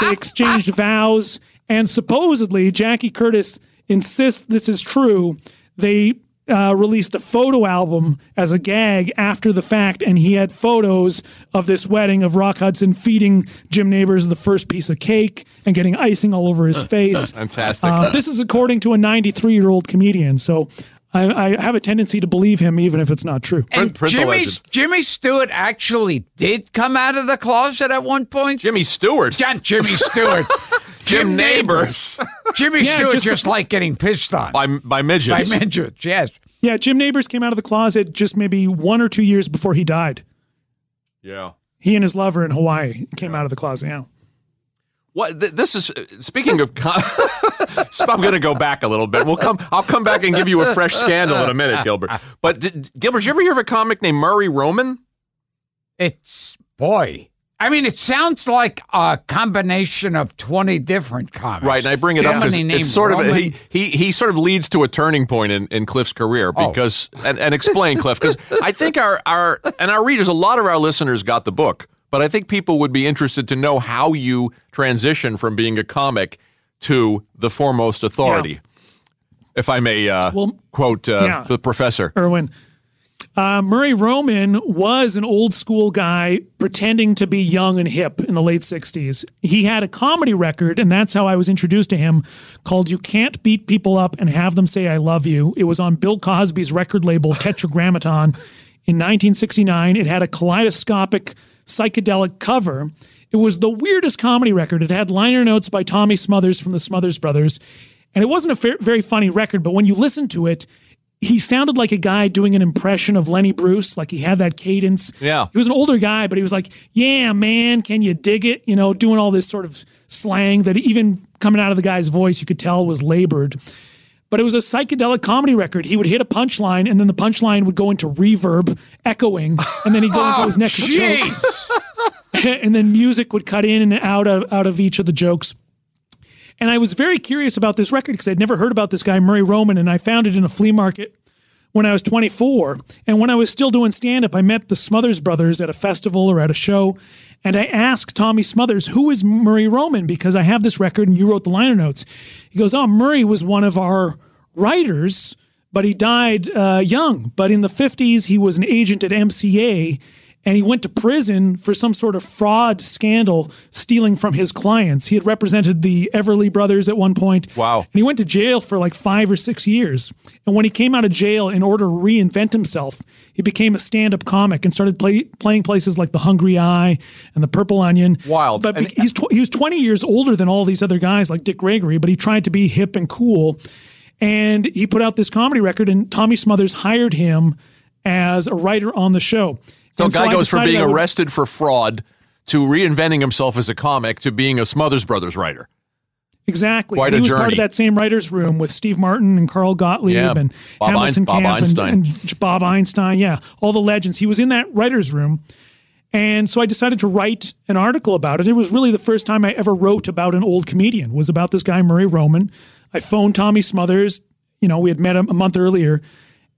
they exchanged vows. And supposedly, Jackie Curtis insists this is true. They uh, released a photo album as a gag after the fact, and he had photos of this wedding of Rock Hudson feeding Jim Nabors the first piece of cake and getting icing all over his face. Fantastic. Uh, this is according to a 93 year old comedian. So I, I have a tendency to believe him, even if it's not true. And print Jimmy. Jimmy Stewart actually did come out of the closet at one point. Jimmy Stewart. Not Jimmy Stewart. Jim Nabors. Jimmy Yeah, Stewart just just, like getting pissed on by by midgets. by midgets. midgets. Yes. Yeah, Jim Nabors came out of the closet just maybe one or two years before he died. yeah. He and his lover in Hawaii came out of the closet. Yeah. What th- this is speaking of co- So I'm going to go back a little bit. We'll come I'll come back and give you a fresh scandal in a minute, Gilbert. But did, Gilbert, did you ever hear of a comic named Murray Roman? It's boy. I mean, it sounds like a combination of twenty different comics. Right, and I bring it up because Somebody it's sort of Roman. he, he he sort of leads to a turning point in, in Kliph's career Oh. because and, and explain Kliph because I think our our and our readers a lot of our listeners got the book, but I think people would be interested to know how you transition from being a comic to the foremost authority. If I may uh, Well, quote uh, yeah. the professor. Irwin. Uh, Murray Roman was an old school guy pretending to be young and hip in the late 60s. He had a comedy record, and that's how I was introduced to him, called You Can't Beat People Up and Have Them Say I Love You. It was on Bill Cosby's record label, Tetragrammaton, in 1969. It had a kaleidoscopic psychedelic cover. It was the weirdest comedy record. It had liner notes by Tommy Smothers from the Smothers Brothers. And it wasn't a very funny record, but when you listen to it, he sounded like a guy doing an impression of Lenny Bruce, like he had that cadence. Yeah. He was an older guy, but he was like, Yeah, man, can you dig it? You know, doing all this sort of slang that even coming out of the guy's voice, you could tell was labored. But it was a psychedelic comedy record. He would hit a punchline, and then the punchline would go into reverb, echoing, and then he'd go into oh, his next joke. And then music would cut in and out of out of each of the jokes. And I was very curious about this record because I'd never heard about this guy Murray Roman, and I found it in a flea market when I was 24. And when I was still doing stand up, I met the Smothers Brothers at a festival or at a show, and I asked Tommy Smothers, "Who is Murray Roman?" Because I have this record, and you wrote the liner notes. He goes, "Oh, Murray was one of our writers." But he died uh, young. But in the 50s, he was an agent at MCA and he went to prison for some sort of fraud scandal stealing from his clients. He had represented the Everly brothers at one point. Wow. And he went to jail for like five or six years. And when he came out of jail, in order to reinvent himself, he became a stand up comic and started play, playing places like The hungry i and The Purple Onion. Wild. But And- he's, tw- he was 20 years older than all these other guys like Dick Gregory, but he tried to be hip and cool. And he put out this comedy record, and Tommy Smothers hired him as a writer on the show. So a guy I goes from being would- arrested for fraud to reinventing himself as a comic to being a Smothers Brothers writer. Exactly. Quite And he a was part of that same writers' room with Steve Martin and Carl Gottlieb Yeah. and Bob Hamilton Bob Camp and- Einstein. And, Bob Einstein. Yeah, all the legends. He was in that writers' room. And so I decided to write an article about it. It was really the first time I ever wrote about an old comedian. Was about this guy Murray Roman. I phoned Tommy Smothers. You know, we had met him a month earlier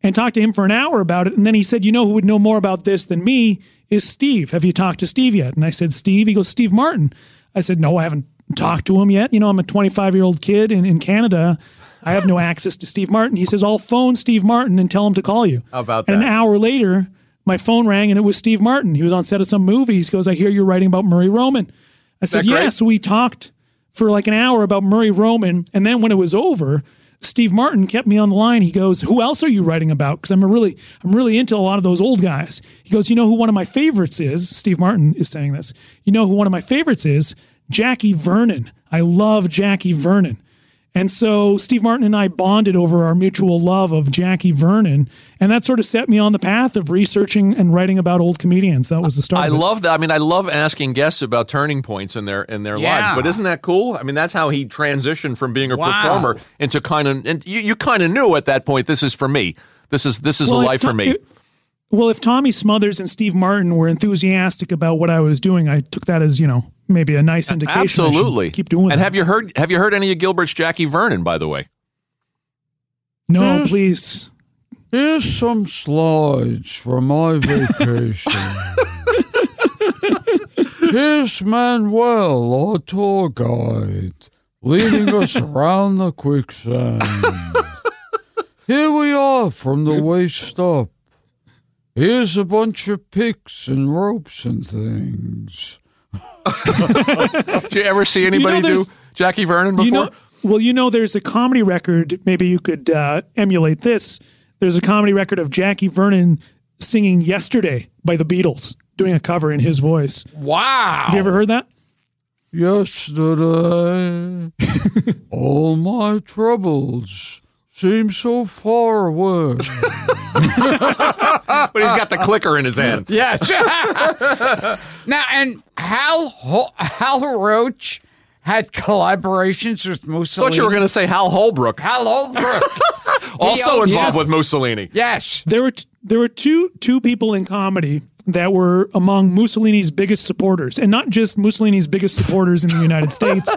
and talked to him for an hour about it. And then he said, "You know who would know more about this than me is Steve. Have you talked to Steve yet?" And I said, "Steve." He goes, "Steve Martin." I said, "No, I haven't talked to him yet. You know, I'm a 25 year old kid in, in Canada. I have no access to Steve Martin." He says, "I'll phone Steve Martin and tell him to call you." How about And that? an hour later, my phone rang and it was Steve Martin. He was on set of some movies. He goes, "I hear you're writing about Murray Roman." I said, Yes. "Yeah." So we talked for like an hour about Murray Roman, and then when it was over, Steve Martin kept me on the line. He goes, "Who else are you writing about?" Because I'm a really, I'm really into a lot of those old guys. He goes, "You know who one of my favorites is?" Steve Martin is saying this. You know who one of my favorites is? Jackie Vernon. I love Jackie Vernon. And so Steve Martin and I bonded over our mutual love of Jackie Vernon, and that sort of set me on the path of researching and writing about old comedians. That was the start. I of it. love that. I mean, I love asking guests about turning points in their in their Yeah. lives. But isn't that cool? I mean, that's how he transitioned from being a Wow. performer into kind of and you, you kind of knew at that point this is for me. This is this is Well, a life To- for me. if- well, if Tommy Smothers and Steve Martin were enthusiastic about what I was doing, I took that as you know maybe a nice indication. Absolutely. keep doing And that. have you heard have you heard any of Gilbert's Jackie Vernon? By the way, no, Yes. please. Here's some slides from my vacation. Here's Manuel, our tour guide, leading us around the quicksand. Here we are from the waist up. Here's a bunch of picks and ropes and things. did you ever see anybody do Jackie Vernon before? You know, well, you know, there's a comedy record. Maybe you could uh, emulate this. There's a comedy record of Jackie Vernon singing "Yesterday" by the Beatles, doing a cover in his voice. Wow. Have you ever heard that? Yesterday, all my troubles seem so far away. but he's got the clicker in his hand. Yes. now, and Hal Ho- Hal Roach had collaborations with I Mussolini. thought you were going to say Hal Holbrook, Hal Holbrook. also involved yes. with Mussolini. Yes. There were t- there were two two people in comedy that were among Mussolini's biggest supporters, and not just Mussolini's biggest supporters in the United States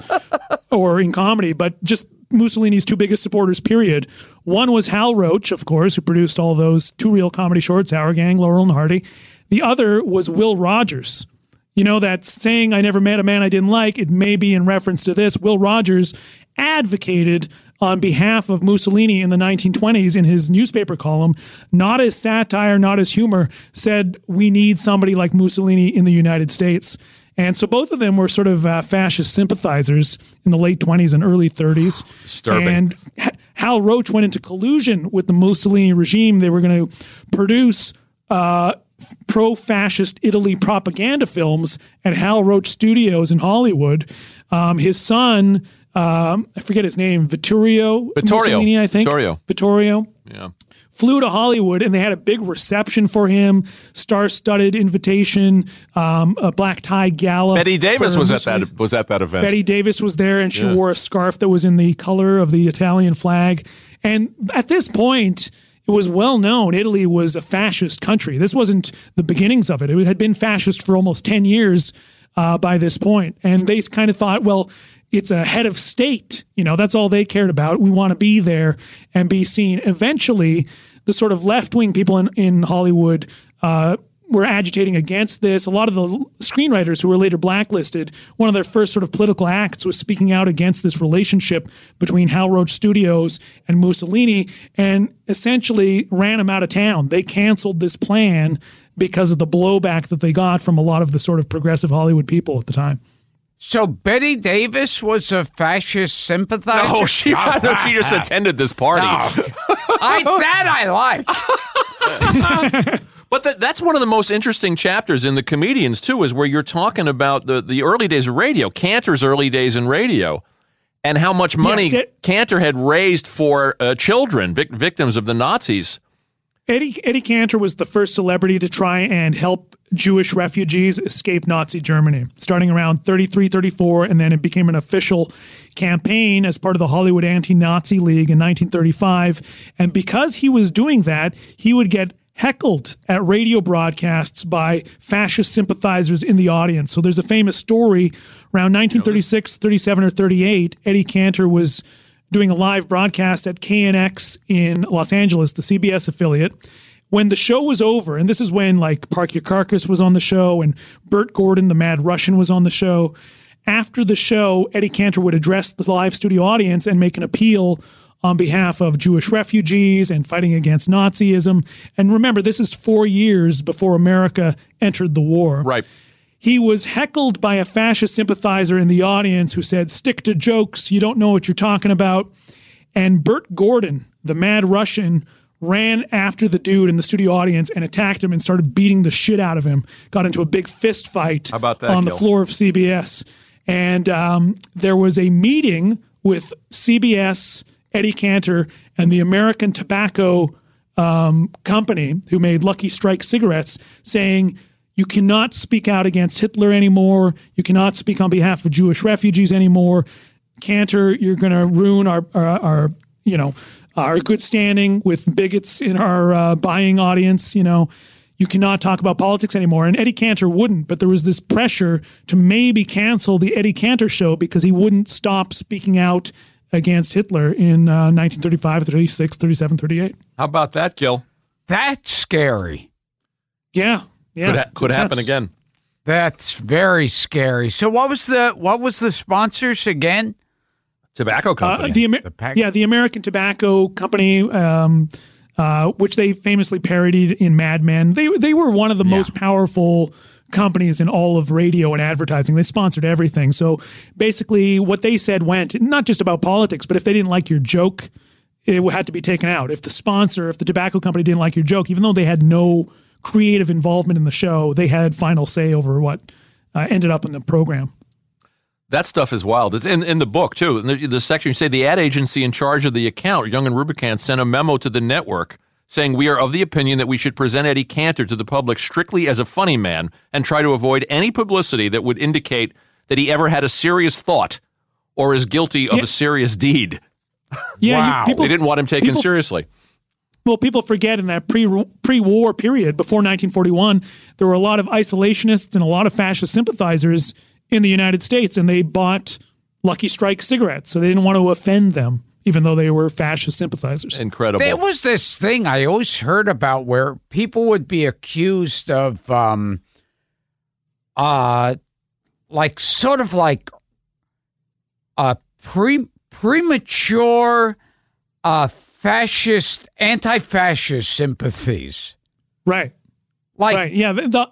or in comedy, but just Mussolini's two biggest supporters. Period. One was Hal Roach, of course, who produced all those two real comedy shorts, Our Gang, Laurel and Hardy. The other was Will Rogers. You know that saying, "I never met a man I didn't like." It may be in reference to this. Will Rogers advocated on behalf of Mussolini in the 1920s in his newspaper column, not as satire, not as humor, said, We need somebody like Mussolini in the United States. And so both of them were sort of uh, fascist sympathizers in the late 20s and early 30s. Disturbing. And Hal Roach went into collusion with the Mussolini regime. They were going to produce uh, pro fascist Italy propaganda films at Hal Roach Studios in Hollywood. Um, his son, um, I forget his name, Vittorio, Vittorio. Mussolini, I think. Vittorio. Vittorio Yeah. flew to Hollywood and they had a big reception for him, star-studded invitation, um, a black tie gala. Bette Davis was at that was at that event. Bette Davis was there and she Yeah. wore a scarf that was in the color of the Italian flag. And at this point, it was well known Italy was a fascist country. This wasn't the beginnings of it. It had been fascist for almost 10 years uh, by this point. And they kind of thought, well, it's a head of state. You know, that's all they cared about. We want to be there and be seen. Eventually, the sort of left wing people in, in Hollywood uh, were agitating against this. A lot of the screenwriters who were later blacklisted, one of their first sort of political acts was speaking out against this relationship between Hal Roach Studios and Mussolini and essentially ran him out of town. They canceled this plan because of the blowback that they got from a lot of the sort of progressive Hollywood people at the time. So Bette Davis was a fascist sympathizer. Oh, she, I know she just attended this party. I that I like. But that that's one of the most interesting chapters in the comedians too, is where you're talking about the the early days of radio, Cantor's early days in radio, and how much money Yes, it- Cantor had raised for uh, children, vic- victims of the Nazis. Eddie Eddie Cantor was the first celebrity to try and help Jewish refugees escape Nazi Germany, starting around 33, 34, and then it became an official campaign as part of the Hollywood Anti-Nazi League in 1935. And because he was doing that, he would get heckled at radio broadcasts by fascist sympathizers in the audience. So there's a famous story around 1936, 37, or 38. Eddie Cantor was doing a live broadcast at KNX in Los Angeles, the CBS affiliate. When the show was over, and this is when like Parkyakarkus was on the show and Bert Gordon, the Mad Russian, was on the show. After the show, Eddie Cantor would address the live studio audience and make an appeal on behalf of Jewish refugees and fighting against Nazism. And remember, this is four years before America entered the war. Right. He was heckled by a fascist sympathizer in the audience who said, Stick to jokes. You don't know what you're talking about. And Bert Gordon, the mad Russian, ran after the dude in the studio audience and attacked him and started beating the shit out of him. Got into a big fist fight that, on the Gil? floor of CBS. And um, there was a meeting with CBS, Eddie Cantor, and the American Tobacco um, Company, who made Lucky Strike cigarettes, saying, you cannot speak out against Hitler anymore. You cannot speak on behalf of Jewish refugees anymore. Cantor, you're going to ruin our, our, our, you know, our good standing with bigots in our uh, buying audience. You know, you cannot talk about politics anymore. And Eddie Cantor wouldn't, but there was this pressure to maybe cancel the Eddie Cantor show because he wouldn't stop speaking out against Hitler in uh, 1935, 36, 37, 38. How about that, Gil? That's scary. Yeah. Yeah. Could, ha- could happen again. That's very scary. So what was the what was the sponsors again? Tobacco Uh, company. the Amer- The pack- yeah, the American Tobacco Company, um, uh, which they famously parodied in Mad Men. They they were one of the most powerful companies in all of radio and advertising. They sponsored everything. So basically, what they said went. Not just about politics, but if they didn't like your joke, it had to be taken out. If the sponsor, if the tobacco company didn't like your joke, even though they had no creative involvement in the show, they had final say over what uh, ended up in the program. That stuff is wild. It's in, in the book, too. In the, the section, you say the ad agency in charge of the account, Young and Rubicam, sent a memo to the network saying, We are of the opinion that we should present Eddie Cantor to the public strictly as a funny man and try to avoid any publicity that would indicate that he ever had a serious thought or is guilty of Yeah. a serious deed. Yeah, Wow. you, people They didn't want him taken people- seriously. Well, people forget in that pre pre war period before 1941, there were a lot of isolationists and a lot of fascist sympathizers in the United States, and they bought Lucky Strike cigarettes, so they didn't want to offend them, even though they were fascist sympathizers. Incredible. There was this thing I always heard about where people would be accused of, um, uh, like sort of like uh, pre premature, uh, fascist, anti-fascist sympathies. Right, Like right, yeah. The, the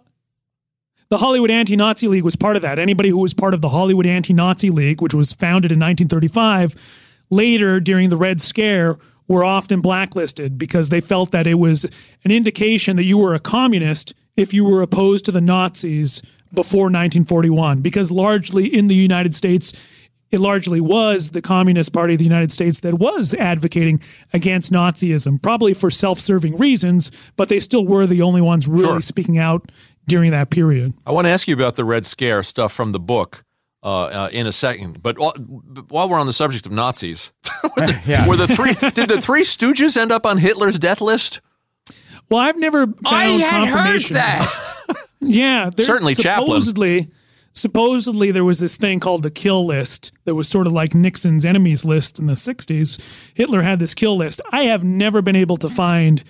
the Hollywood Anti-Nazi League was part of that. Anybody who was part of the Hollywood Anti-Nazi League, which was founded in 1935, later during the Red Scare were often blacklisted because they felt that it was an indication that you were a communist if you were opposed to the Nazis before 1941. Because largely in the United States, it largely was the Communist Party of the United States that was advocating against Nazism, probably for self serving reasons, but they still were the only ones really Sure. speaking out during that period. I want to ask you about the Red Scare stuff from the book uh, uh, in a second. But while, while we're on the subject of Nazis, were, the, Yeah. were the three did the Three Stooges end up on Hitler's death list? Well, I've never found I had heard that. Yeah, there- Certainly Chaplin. Supposedly, there was this thing called the kill list that was sort of like Nixon's enemies list in the '60s. Hitler had this kill list. I have never been able to find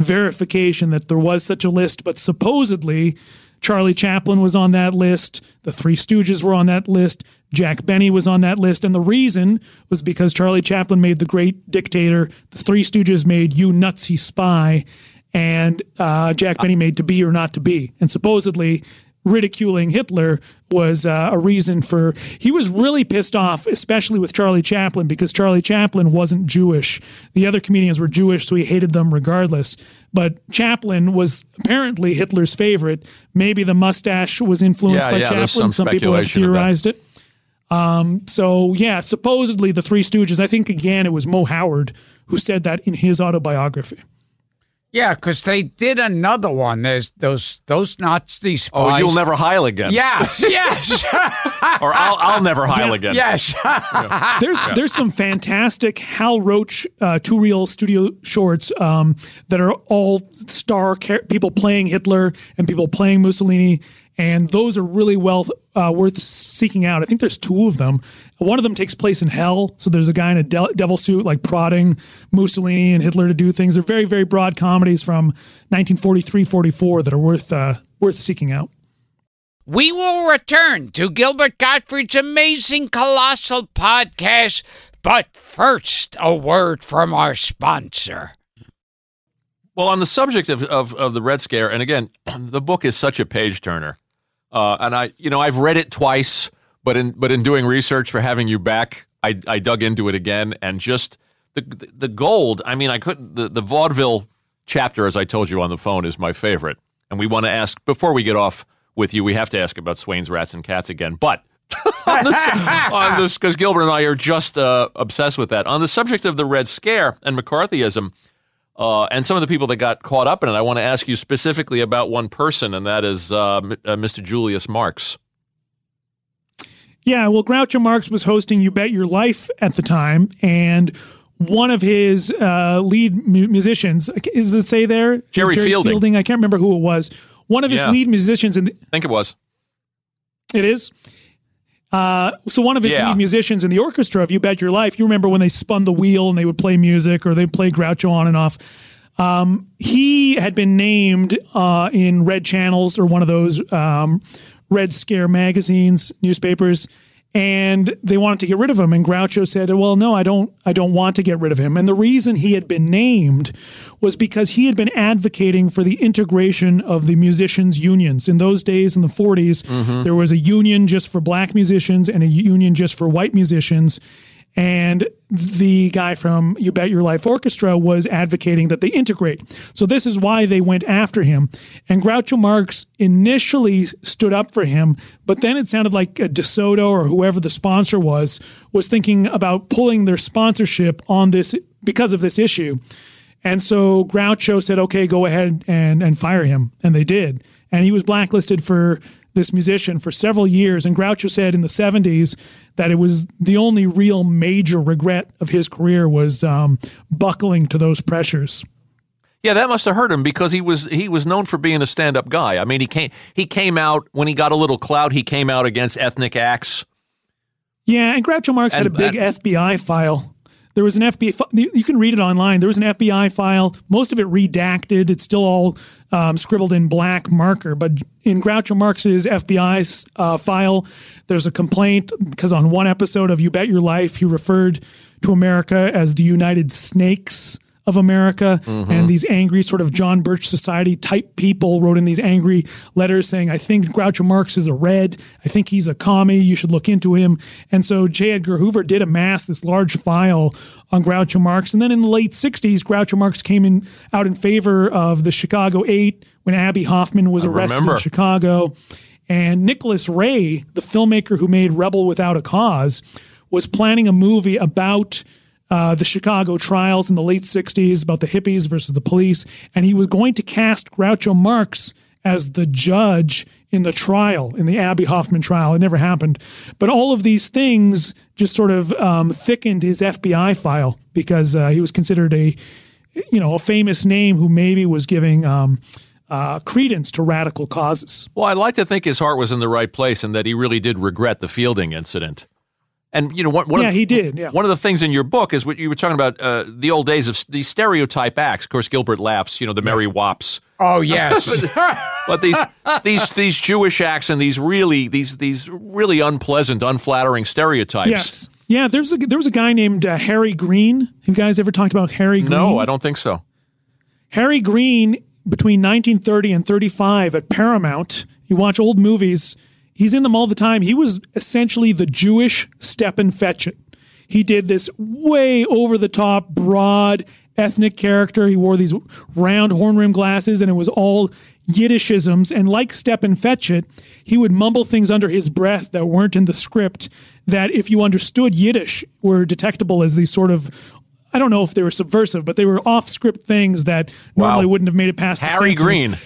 verification that there was such a list, but supposedly Charlie Chaplin was on that list. The Three Stooges were on that list. Jack Benny was on that list. And the reason was because Charlie Chaplin made The Great Dictator. The Three Stooges made You Nazty Spy. And uh, Jack Benny made To Be or Not to Be. And supposedly ridiculing Hitler was uh, a reason for. He was really pissed off, especially with Charlie Chaplin, because Charlie Chaplin wasn't Jewish. The other comedians were Jewish, so he hated them regardless. But Chaplin was apparently Hitler's favorite. Maybe the mustache was influenced Yeah, by yeah, Chaplin. some some people have speculation of that. theorized it. Um, so yeah, supposedly the Three Stooges. I think again it was Moe Howard who said that in his autobiography. Yeah, because they did another one. There's those those Nazi spies. Oh, you'll never heil again. Yes, yes, Or I'll, I'll never heil again. yes. There's there's some fantastic Hal Roach uh, two reel studio shorts um, that are all star char- people playing Hitler and people playing Mussolini, and those are really well uh, worth seeking out. I think there's two of them. One of them takes place in hell, so there's a guy in a de- devil suit like prodding Mussolini and Hitler to do things. They're very very broad comedies from 1943-44 that are worth uh, worth seeking out. We will return to Gilbert Gottfried's amazing colossal podcast, but first, a word from our sponsor. Well, on the subject of, of, of the Red Scare, and again, the book is such a page turner. Uh, and I, you know, I've read it twice, but in but in doing research for having you back, I, I dug into it again, and just the the gold. I mean, I couldn't. The, the vaudeville chapter, as I told you on the phone, is my favorite. And we want to ask before we get off with you, we have to ask about Swain's Rats and Cats again, but. on this, because Gilbert and I are just uh, obsessed with that. On the subject of the Red Scare and McCarthyism, uh, and some of the people that got caught up in it. I want to ask you specifically about one person, and that is uh, M- uh, Mr. Julius Marx. Yeah, well, Groucho Marx was hosting You Bet Your Life at the time, and one of his uh, lead mu- musicians, is it say there? Jerry Fielding. I can't remember who it was. One of his Yeah. lead musicians, in the, I think it was. it is. Uh, so one of his Yeah. lead musicians in the orchestra of You Bet Your Life, you remember when they spun the wheel and they would play music or they play Groucho on and off. Um, he had been named uh, in Red Channels or one of those um, Red Scare magazines, newspapers, and they wanted to get rid of him. And Groucho said, "Well, no, I don't. I don't want to get rid of him." And the reason he had been named was because he had been advocating for the integration of the musicians' unions. In those days, in the 40s, there was a union just for black musicians and a union just for white musicians. And the guy from You Bet Your Life Orchestra was advocating that they integrate. So this is why they went after him. And Groucho Marx initially stood up for him, but then it sounded like uh, DeSoto or whoever the sponsor was was thinking about pulling their sponsorship on this because of this issue. And so Groucho said, okay, go ahead and, and fire him. And they did. And he was blacklisted for this musician for several years. And Groucho said in the 70s that it was the only real major regret of his career was um, buckling to those pressures. Yeah, that must have hurt him because he was he was known for being a stand up guy. I mean, he came he came out when he got a little clout. He came out against ethnic acts. Yeah, and Groucho Marx had a big that- FBI file. There was an FBI. You can read it online. There was an FBI file. Most of it redacted. It's still all um, scribbled in black marker. But in Groucho Marx's FBI's uh, file, there's a complaint because on one episode of You Bet Your Life, he referred to America as the United Snakes of America. Mm-hmm. And these angry, sort of John Birch Society type people wrote in these angry letters saying, I think Groucho Marx is a red. I think he's a commie. You should look into him. And so J. Edgar Hoover did amass this large file on Groucho Marx. And then in the late 60s, Groucho Marx came in out in favor of the Chicago Eight when Abbie Hoffman was arrested remember. in Chicago. And Nicholas Ray, the filmmaker who made Rebel Without a Cause, was planning a movie about uh, the Chicago trials in the late 60s about the hippies versus the police. And he was going to cast Groucho Marx as the judge in the trial, in the Abbie Hoffman trial. It never happened. But all of these things just sort of um, thickened his FBI file because uh, he was considered a, you know, a famous name who maybe was giving um, uh, credence to radical causes. Well, I'd like to think his heart was in the right place and that he really did regret the Fielding incident. And you know, one, one yeah, of, he did. Yeah. One of the things in your book is what you were talking about uh, the old days of these stereotype acts. Of course, Gilbert laughs. You know, the Merry Wops. Oh yes, but these these these Jewish acts and these really these these really unpleasant, unflattering stereotypes. Yes. Yeah, there's a there was a guy named uh, Harry Green. Have you guys ever talked about Harry Green? No, I don't think so. Harry Green between 1930 and 35 at Paramount. You watch old movies. He's in them all the time. He was essentially the Jewish Stepin Fetchit. He did this way over the top, broad ethnic character. He wore these round horn rim glasses, and it was all Yiddishisms. And like Stepin Fetchit, he would mumble things under his breath that weren't in the script. That, if you understood Yiddish, were detectable as these sort of I don't know if they were subversive, but they were off script things that normally Wow. wouldn't have made it past the Harry censors. Green.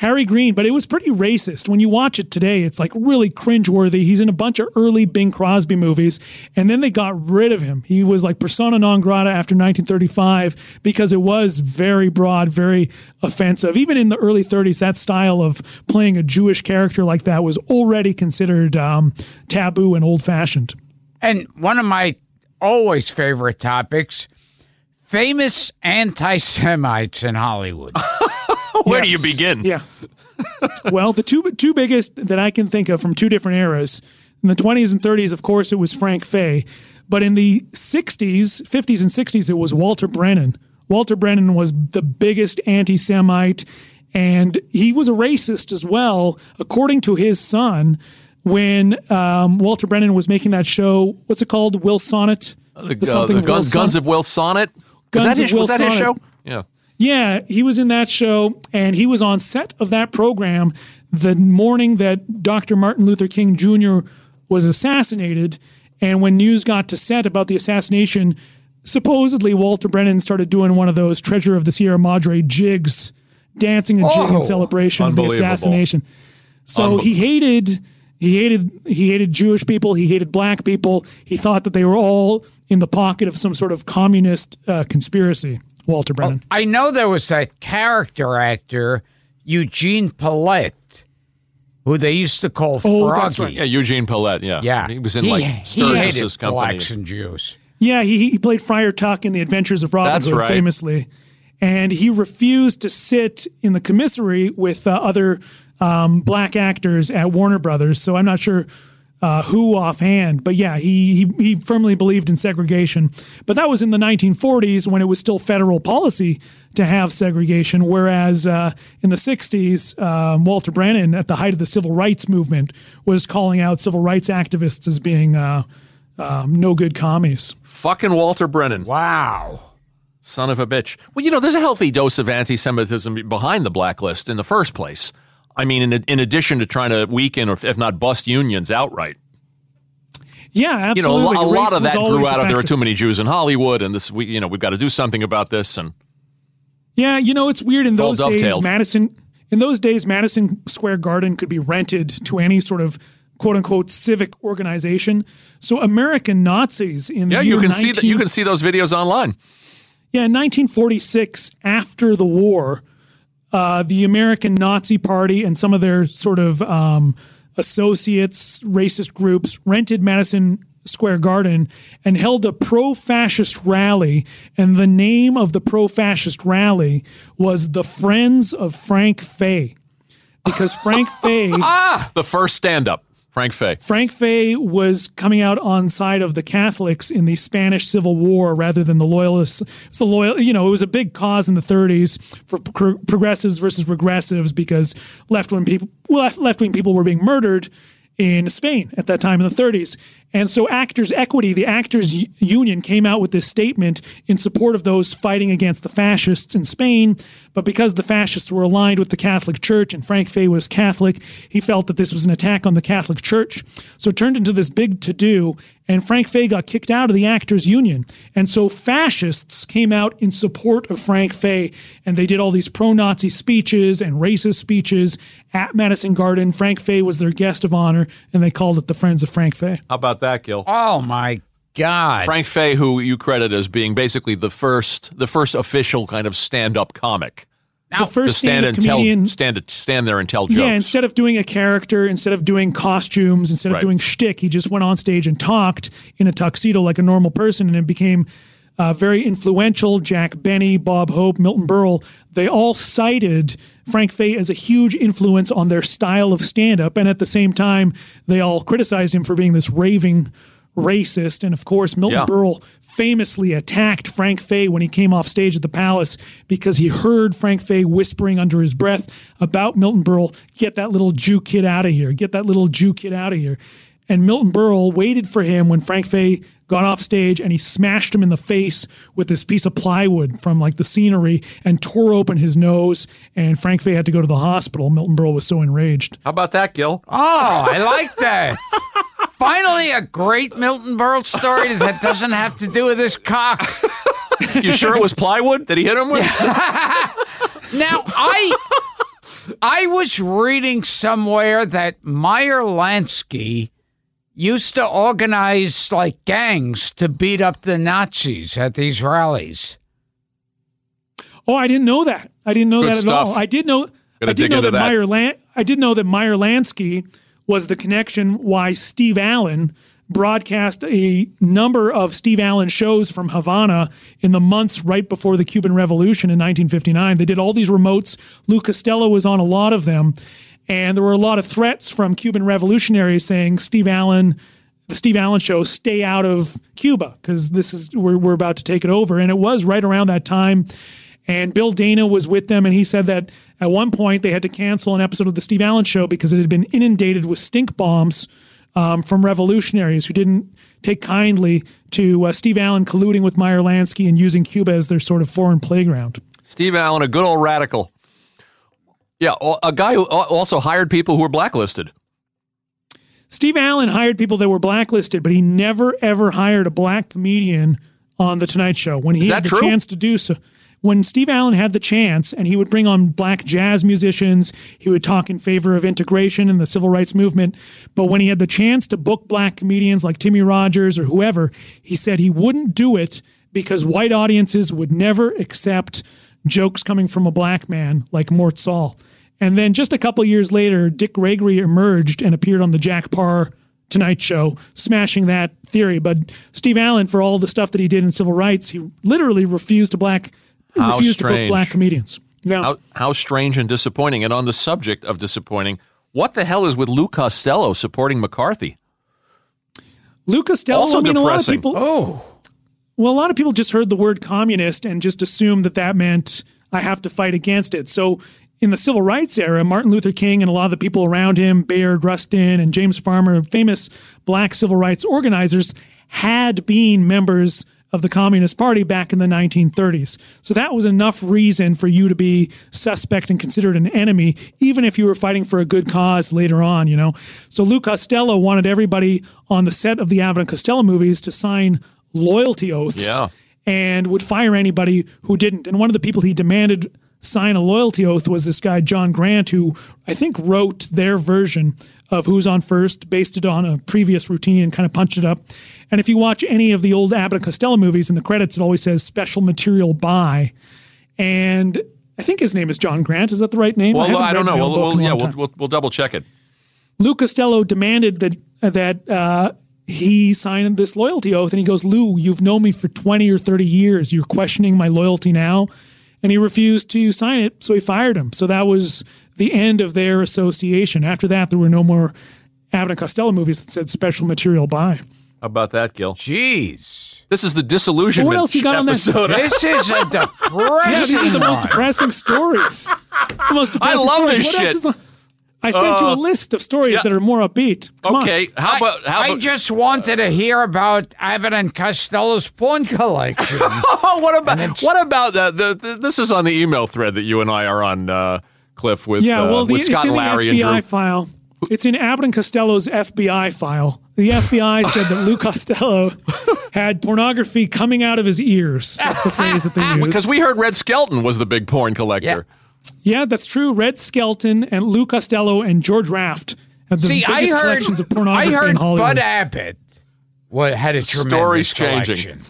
Harry Green, but it was pretty racist. When you watch it today, it's like really cringeworthy. He's in a bunch of early Bing Crosby movies, and then they got rid of him. He was like persona non grata after 1935 because it was very broad, very offensive. Even in the early 30s, that style of playing a Jewish character like that was already considered um, taboo and old fashioned. and one of my always favorite topics: famous anti-Semites in Hollywood. Where do you begin? Yeah. well, the two two biggest that I can think of from two different eras. In the 20s and 30s, of course, it was Frank Fay. But in the 60s, 50s and 60s, it was Walter Brennan. Walter Brennan was the biggest anti Semite, and he was a racist as well, according to his son. When um, Walter Brennan was making that show, what's it called? Will Sonnett? The, The uh, the of Will Guns, Guns of Will Sonnett. Guns was that, his, was that his show? Yeah. Yeah, he was in that show, and he was on set of that program the morning that Dr. Martin Luther King Jr. was assassinated. And when news got to set about the assassination, supposedly Walter Brennan started doing one of those Treasure of the Sierra Madre jigs, dancing a jig Oh, in celebration of the assassination. So he hated. He hated he hated Jewish people. He hated black people. He thought that they were all in the pocket of some sort of communist uh, conspiracy. Walter Brennan. I know there was that character actor Eugene Pallette, who they used to call Oh, Froggy. that's right. Yeah, Eugene Pallette. Yeah. Yeah, He was in like he Sturges's hated company. blacks and Jews. Yeah, he, he played Friar Tuck in The Adventures of Robin That's Hood right. famously. And he refused to sit in the commissary with uh, other um, black actors at Warner Brothers. So I'm not sure uh, who offhand, but yeah, he, he he firmly believed in segregation. But that was in the 1940s when it was still federal policy to have segregation. Whereas uh, in the 60s, um, Walter Brennan, at the height of the civil rights movement, was calling out civil rights activists as being uh, um, no good commies. Fucking Walter Brennan. Wow. Son of a bitch. Well, you know, there's a healthy dose of anti Semitism behind the blacklist in the first place. I mean, in, in addition to trying to weaken or if not bust unions outright. Yeah, You know, a, a lot of that grew out of there are too many Jews in Hollywood, and this, we, you know, we've got to do something about this. And Yeah, you know it's weird in those days. Madison in those days, Madison Square Garden could be rented to any sort of quote unquote civic organization. So American Nazis in the yeah, you can see that. You can see those videos online. Yeah, in 1946, after the war, uh, the American Nazi Party and some of their sort of um, associates, racist groups, rented Madison Square Garden and held a pro fascist rally. And the name of the pro fascist rally was the Friends of Frank Fay. Because Frank Fay. The first stand up, Frank Fay. Frank Fay was coming out on side of the Catholics in the Spanish Civil War rather than the loyalists. The loyal, you know, it was a big cause in the 30s for pro- progressives versus regressives because left wing people, left wing people were being murdered in Spain at that time in the 30s. And so Actors Equity, the actors union came out with this statement in support of those fighting against the fascists in Spain, but because the fascists were aligned with the Catholic Church and Frank Fay was Catholic, he felt that this was an attack on the Catholic Church. So it turned into this big to-do and Frank Fay got kicked out of the actors union. And so fascists came out in support of Frank Fay and they did all these pro-Nazi speeches and racist speeches at Madison Garden. Frank Fay was their guest of honor and they called it the Friends of Frank Fay. How about that, Gil? Oh my God. Frank Fay, who you credit as being basically the first, the first official kind of stand-up comic. the first stand and comedian tell, stand, stand there and tell jokes. Yeah, instead of doing a character, instead of doing costumes, instead Right. of doing shtick, he just went on stage and talked in a tuxedo like a normal person, and it became uh, very influential. Jack Benny, Bob Hope, Milton Berle, they all cited Frank Fay as a huge influence on their style of stand up, and at the same time, they all criticized him for being this raving racist. And of course, Milton Yeah. Berle famously attacked Frank Fay when he came off stage at the Palace because he heard Frank Fay whispering under his breath about Milton Berle, get that little Jew kid out of here, get that little Jew kid out of here. And Milton Berle waited for him when Frank Fay got off stage and he smashed him in the face with this piece of plywood from like the scenery and tore open his nose. And Frank Fay had to go to the hospital. Milton Berle was so enraged. How about that, Gil? Oh, I like that. Finally, a great Milton Berle story that doesn't have to do with his cock. You sure it was plywood that he hit him with? Now, I I was reading somewhere that Meyer Lansky used to organize like gangs to beat up the Nazis at these rallies. Oh, I didn't know that. I didn't know Good that at stuff. all. I did know. Gotta I did know that, that. Meyer. Lan- I did know that Meyer Lansky was the connection why Steve Allen broadcast a number of Steve Allen shows from Havana in the months right before the Cuban Revolution in 1959. They did all these remotes. Lou Costello was on a lot of them, and there were a lot of threats from Cuban revolutionaries saying Steve Allen the Steve Allen show stay out of Cuba because this is we're, we're about to take it over. And it was right around that time. And Bill Dana was with them, and he said that at one point they had to cancel an episode of the Steve Allen show because it had been inundated with stink bombs um, from revolutionaries who didn't take kindly to uh, Steve Allen colluding with Meyer Lansky and using Cuba as their sort of foreign playground. Steve Allen, a good old radical. Yeah, a guy who uh, also hired people who were blacklisted. Steve Allen hired people that were blacklisted, but he never ever hired a black comedian on the Tonight Show when he Is had the true? chance to do so. When Steve Allen had the chance, and he would bring on black jazz musicians, he would talk in favor of integration and the civil rights movement. But when he had the chance to book black comedians like Timmy Rogers or whoever, he said he wouldn't do it because white audiences would never accept jokes coming from a black man like Mort Sahl. And then just a couple years later, Dick Gregory emerged and appeared on the Jack Paar Tonight Show, smashing that theory. But Steve Allen, for all the stuff that he did in civil rights, he literally refused to black How refused to book black comedians. Yeah. How, how strange and disappointing. And on the subject of disappointing, what the hell is with Lou Costello supporting McCarthy? Lou Costello, Also I mean, a lot of depressing. people. Oh. Well, a lot of people just heard the word communist and just assumed that that meant I have to fight against it. So in the civil rights era, Martin Luther King and a lot of the people around him, Bayard Rustin and James Farmer, famous black civil rights organizers, had been members of the Communist Party back in the 1930s. So that was enough reason for you to be suspect and considered an enemy, even if you were fighting for a good cause later on, you know. So Lou Costello wanted everybody on the set of the Abbott and Costello movies to sign loyalty oaths Yeah. and would fire anybody who didn't. And one of the people he demanded sign a loyalty oath was this guy, John Grant, who I think wrote their version of Who's on First, based it on a previous routine and kind of punched it up. And if you watch any of the old Abbott and Costello movies in the credits, it always says special material by. And I think his name is John Grant. Is that the right name? Well, haven't I, don't know. We'll, we'll, yeah, we'll, we'll, we'll double check it. Lou Costello demanded that that uh, he sign this loyalty oath, and he goes, "Lou, you've known me for twenty or thirty years. You're questioning my loyalty now," and he refused to sign it, so he fired him. So that was the end of their association. After that, there were no more Abbott and Costello movies that said special material by. How about that, Gil? Jeez. This is the disillusionment What else you got on that- episode. This is a Yeah, these are the most depressing stories. It's the most I love stories. this What shit. Else is on- I sent you a list of stories yeah. that are more upbeat. Come on. Okay, how about how I about just wanted to hear about Abbott and Costello's porn collection. Oh, what about what about uh, the, the this is on the email thread that you and I are on, uh, Kliph, with Yeah, uh, well, the, with it's Scott in and the Larry FBI and file. It's in Abbott and Costello's FBI file. The FBI said that Lou Costello had pornography coming out of his ears. That's the phrase that they used. Because we heard Red Skelton was the big porn collector. Yeah, that's true. Red Skelton and Lou Costello and George Raft have the See, I biggest heard collections of pornography I heard in Hollywood. Bud Abbott what had a tremendous Story's changing.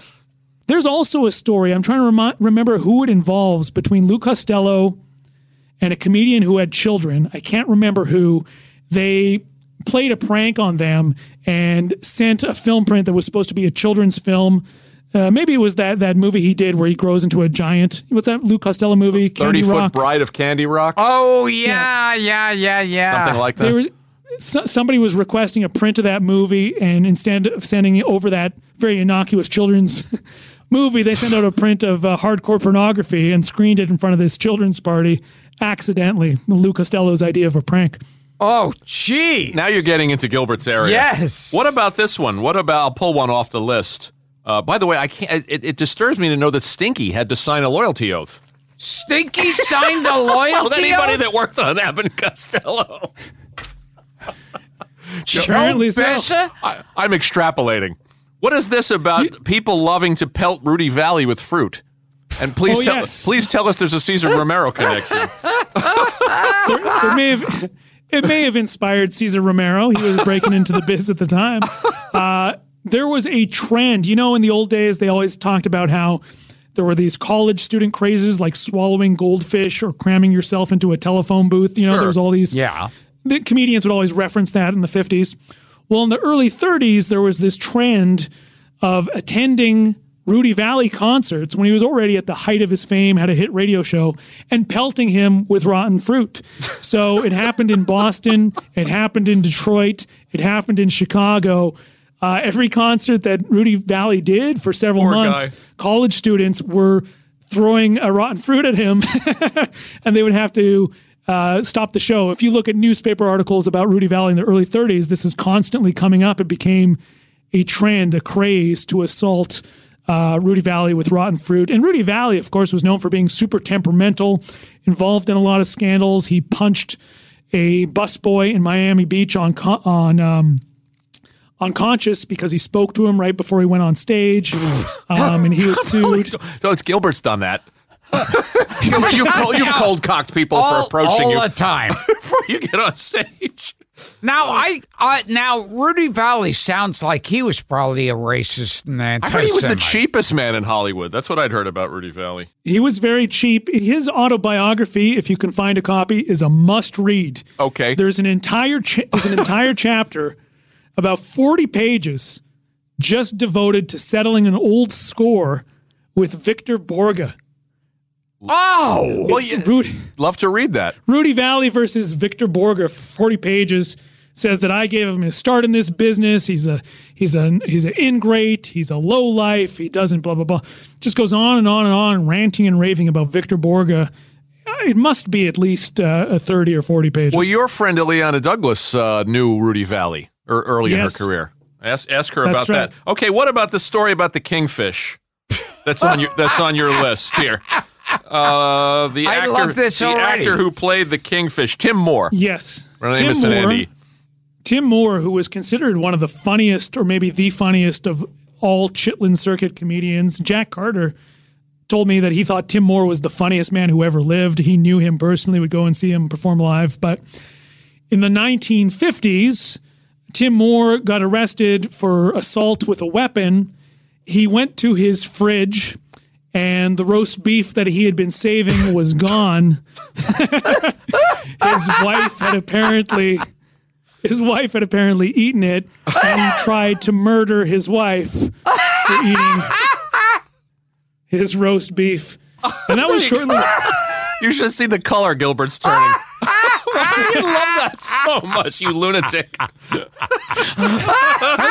There's also a story. I'm trying to remi- remember who it involves between Lou Costello and a comedian who had children. I can't remember who. They played a prank on them and sent a film print that was supposed to be a children's film. Uh, maybe it was that that movie he did where he grows into a giant. What's that Lou Costello movie? Thirty Candy foot Rock. bride of Candy Rock, Oh yeah, yeah, yeah, yeah. something like that. They were so, somebody was requesting a print of that movie, and instead of sending it over that very innocuous children's movie, they sent out a print of uh, hardcore pornography and screened it in front of this children's party accidentally. Lou Costello's idea of a prank. oh, gee. now you're getting into Gilbert's area. Yes. What about this one? What about? I'll pull one off the list. Uh, by the way, I can't. It, it disturbs me to know that Stinky had to sign a loyalty oath. Stinky signed a loyalty oath. anybody that worked on Abbott Costello. Apparently so. I, I'm extrapolating. What is this about people loving to pelt Rudy Vallee with fruit? And please, Oh, tell, yes. please tell us there's a Cesar Romero connection. It may have it may have inspired Cesar Romero. He was breaking into the biz at the time. Uh, there was a trend, you know, in the old days, they always talked about how there were these college student crazes like swallowing goldfish or cramming yourself into a telephone booth. You know, Sure. there was all these. Yeah. The comedians would always reference that in the 50s. Well, in the early 30s, there was this trend of attending Rudy Vallee concerts when he was already at the height of his fame, had a hit radio show, and pelting him with rotten fruit. So it happened in Boston, it happened in Detroit, it happened in Chicago. Uh, every concert that Rudy Vallee did for several Poor months, guy. college students were throwing a rotten fruit at him, and they would have to uh, stop the show. If you look at newspaper articles about Rudy Vallee in the early 30s, this is constantly coming up. It became a trend, a craze to assault uh, Rudy Vallee with rotten fruit. And Rudy Vallee, of course, was known for being super temperamental, involved in a lot of scandals. He punched a busboy in Miami Beach on on. Um, Unconscious because he spoke to him right before he went on stage, um, and he was sued. so it's Gilbert's done that. Gilbert, you've, cold, you've cold cocked people all, for approaching all you the time. before you get on stage. Now I, I now Rudy Vallee sounds like he was probably a racist and I heard he was the cheapest man in Hollywood. That's what I'd heard about Rudy Vallee. He was very cheap. His autobiography, if you can find a copy, is a must read. Okay. There's an entire cha- there's an entire chapter, about 40 pages, just devoted to settling an old score with Victor Borge. Oh, Well, you- Rudy, Love to read that. Rudy Vallee versus Victor Borge, 40 pages. Says that I gave him his start in this business. He's a he's a he's an ingrate. He's a low life. He doesn't blah blah blah. Just goes on and on and on, ranting and raving about Victor Borge. It must be at least uh, a 30 or 40 pages. Well, your friend Illeana Douglas uh, knew Rudy Vallee er, early Yes. in her career. Ask ask her That's about right. that. Okay, what about the story about the kingfish? That's on your that's on your list here. Uh, the I actor, love this the already. actor who played the kingfish, Tim Moore. Yes. My name is Andy. Tim Moore, who was considered one of the funniest, or maybe the funniest of all Chitlin circuit comedians, Jack Carter told me that he thought Tim Moore was the funniest man who ever lived. He knew him personally, would go and see him perform live. But in the 1950s, Tim Moore got arrested for assault with a weapon. He went to his fridge and the roast beef that he had been saving was gone. his wife had apparently his wife had apparently eaten it and he tried to murder his wife for eating his roast beef. And that was shortly You should see the color Gilbert's turning. you love that so much, you lunatic. I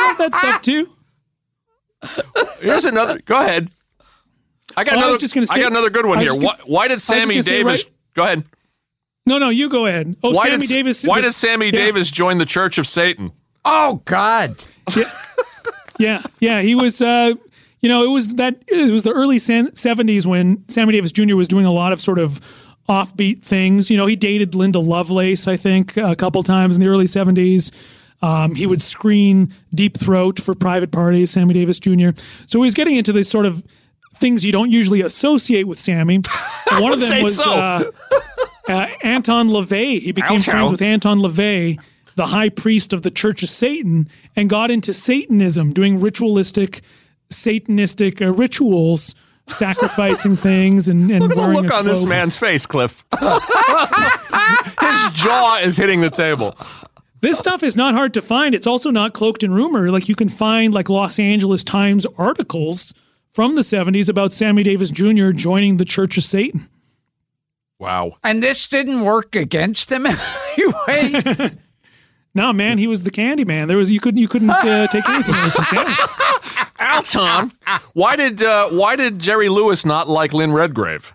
love that stuff too. Here's another. Go ahead. I got Oh, I another. just gonna I got another good one I here. was Why, why did Sammy gonna say, Davis? right- Go ahead. No, no, you go ahead. Oh, Why Sammy did Davis. Why was- did Sammy yeah. Davis join the Church of Satan? Oh God. Yeah, yeah, he was. Uh, you know, it was that it was the early seventies when Sammy Davis Jr. was doing a lot of sort of offbeat things. You know, he dated Linda Lovelace, I think, a couple times in the early seventies. Um, he would screen Deep Throat for private parties, Sammy Davis Jr. So he was getting into these sort of things you don't usually associate with Sammy. And one of them was so. uh, uh, Anton LaVey. He became Ouch, friends with Anton LaVey, the high priest of the Church of Satan, and got into Satanism, doing ritualistic, Satanistic uh, rituals, sacrificing things and, and Look at the look on this man's face, Kliph. His jaw is hitting the table. This stuff is not hard to find. It's also not cloaked in rumor. Like you can find like Los Angeles Times articles from the 70s about Sammy Davis Jr. joining the Church of Satan. Wow. And this didn't work against him anyway. No, man, he was the candy man. There was you couldn't you couldn't uh, take anything away from Sammy. Alton, why did uh, why did Jerry Lewis not like Lynn Redgrave?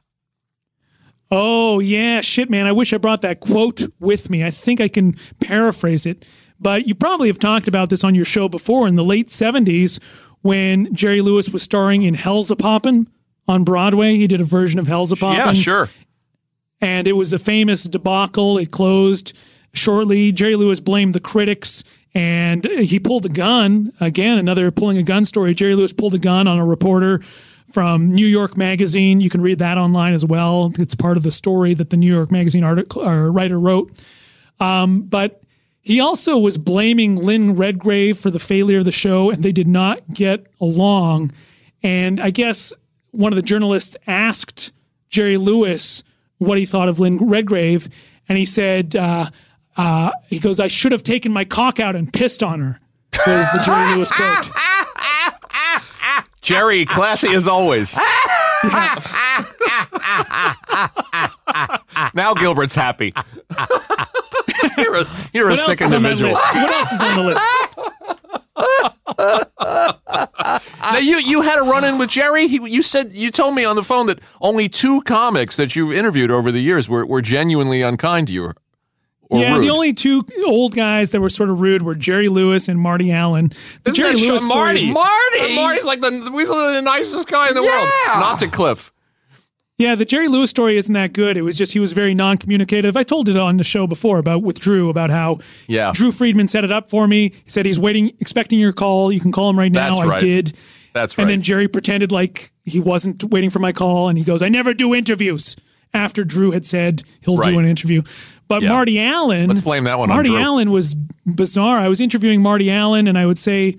Oh, yeah, shit, man. I wish I brought that quote with me. I think I can paraphrase it. But you probably have talked about this on your show before in the late 70s when Jerry Lewis was starring in Hellzapoppin' on Broadway. He did a version of Hellzapoppin'. Yeah, sure. And it was a famous debacle. It closed shortly. Jerry Lewis blamed the critics and he pulled a gun. Again, another pulling a gun story. Jerry Lewis pulled a gun on a reporter from New York Magazine. You can read that online as well. It's part of the story that the New York Magazine article or writer wrote. Um, but he also was blaming Lynn Redgrave for the failure of the show, and they did not get along. And I guess one of the journalists asked Jerry Lewis what he thought of Lynn Redgrave, and he said, uh, uh, "He goes, I should have taken my cock out and pissed on her." Was the Jerry Lewis quote? Jerry, classy as always. now Gilbert's happy. you're a, you're a What else sick is on individual. What else is on the list? Now you you had a run in with Jerry. He, you said you told me on the phone that only two comics that you've interviewed over the years were, were genuinely unkind to you. Or yeah, rude. the only two old guys that were sort of rude were Jerry Lewis and Marty Allen. The Isn't Jerry Lewis show- story Marty. is- Marty? Marty's like the he's the nicest guy in the world. Not to Kliph. Yeah, the Jerry Lewis story isn't that good. It was just he was very non-communicative. I told it on the show before about with Drew about how Yeah. Drew Friedman set it up for me. He said he's waiting, expecting your call. You can call him right now. That's I right. did. That's right. And then Jerry pretended like he wasn't waiting for my call, and he goes, "I never do interviews." After Drew had said he'll Right. do an interview, but Yeah. Marty Allen, Let's blame that one on Marty Drew. Allen was bizarre. I was interviewing Marty Allen, and I would say,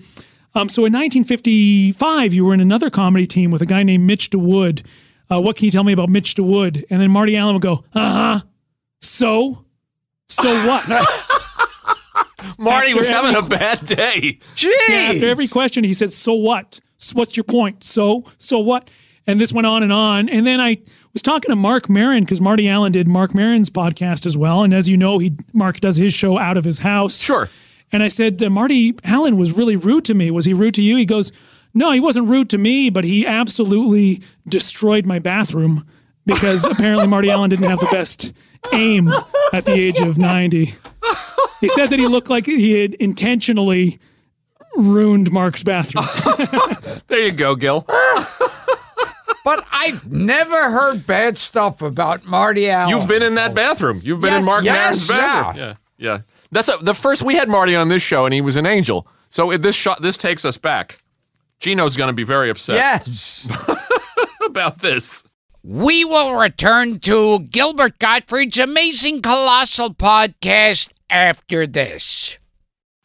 um, "So in 1955, you were in another comedy team with a guy named Mitch DeWood. Uh, what can you tell me about Mitch DeWood?" And then Marty Allen would go, "Uh huh. So, so what?" Marty was after having a bad day. Jeez. Yeah, after every question, he said, "So what? S- What's your point? So, so what?" And this went on and on. And then I was talking to Marc Maron because Marty Allen did Marc Maron's podcast as well. And as you know, he Marc does his show out of his house. Sure. And I said, uh, Marty Allen was really rude to me. Was he rude to you? He goes, No, he wasn't rude to me, but he absolutely destroyed my bathroom because apparently Marty Allen didn't have the best aim at the age of 90. He said that he looked like he had intentionally ruined Marc's bathroom. There you go, Gil. But I've never heard bad stuff about Marty Allen. You've been in that bathroom. You've been Yeah, in Marc yes, Maron's bathroom. Yeah. Yeah. That's a, the first we had Marty on this show and he was an angel. So it, this shot this takes us back. Gino's going to be very upset Yes. about this. We will return to Gilbert Gottfried's amazing colossal podcast after this.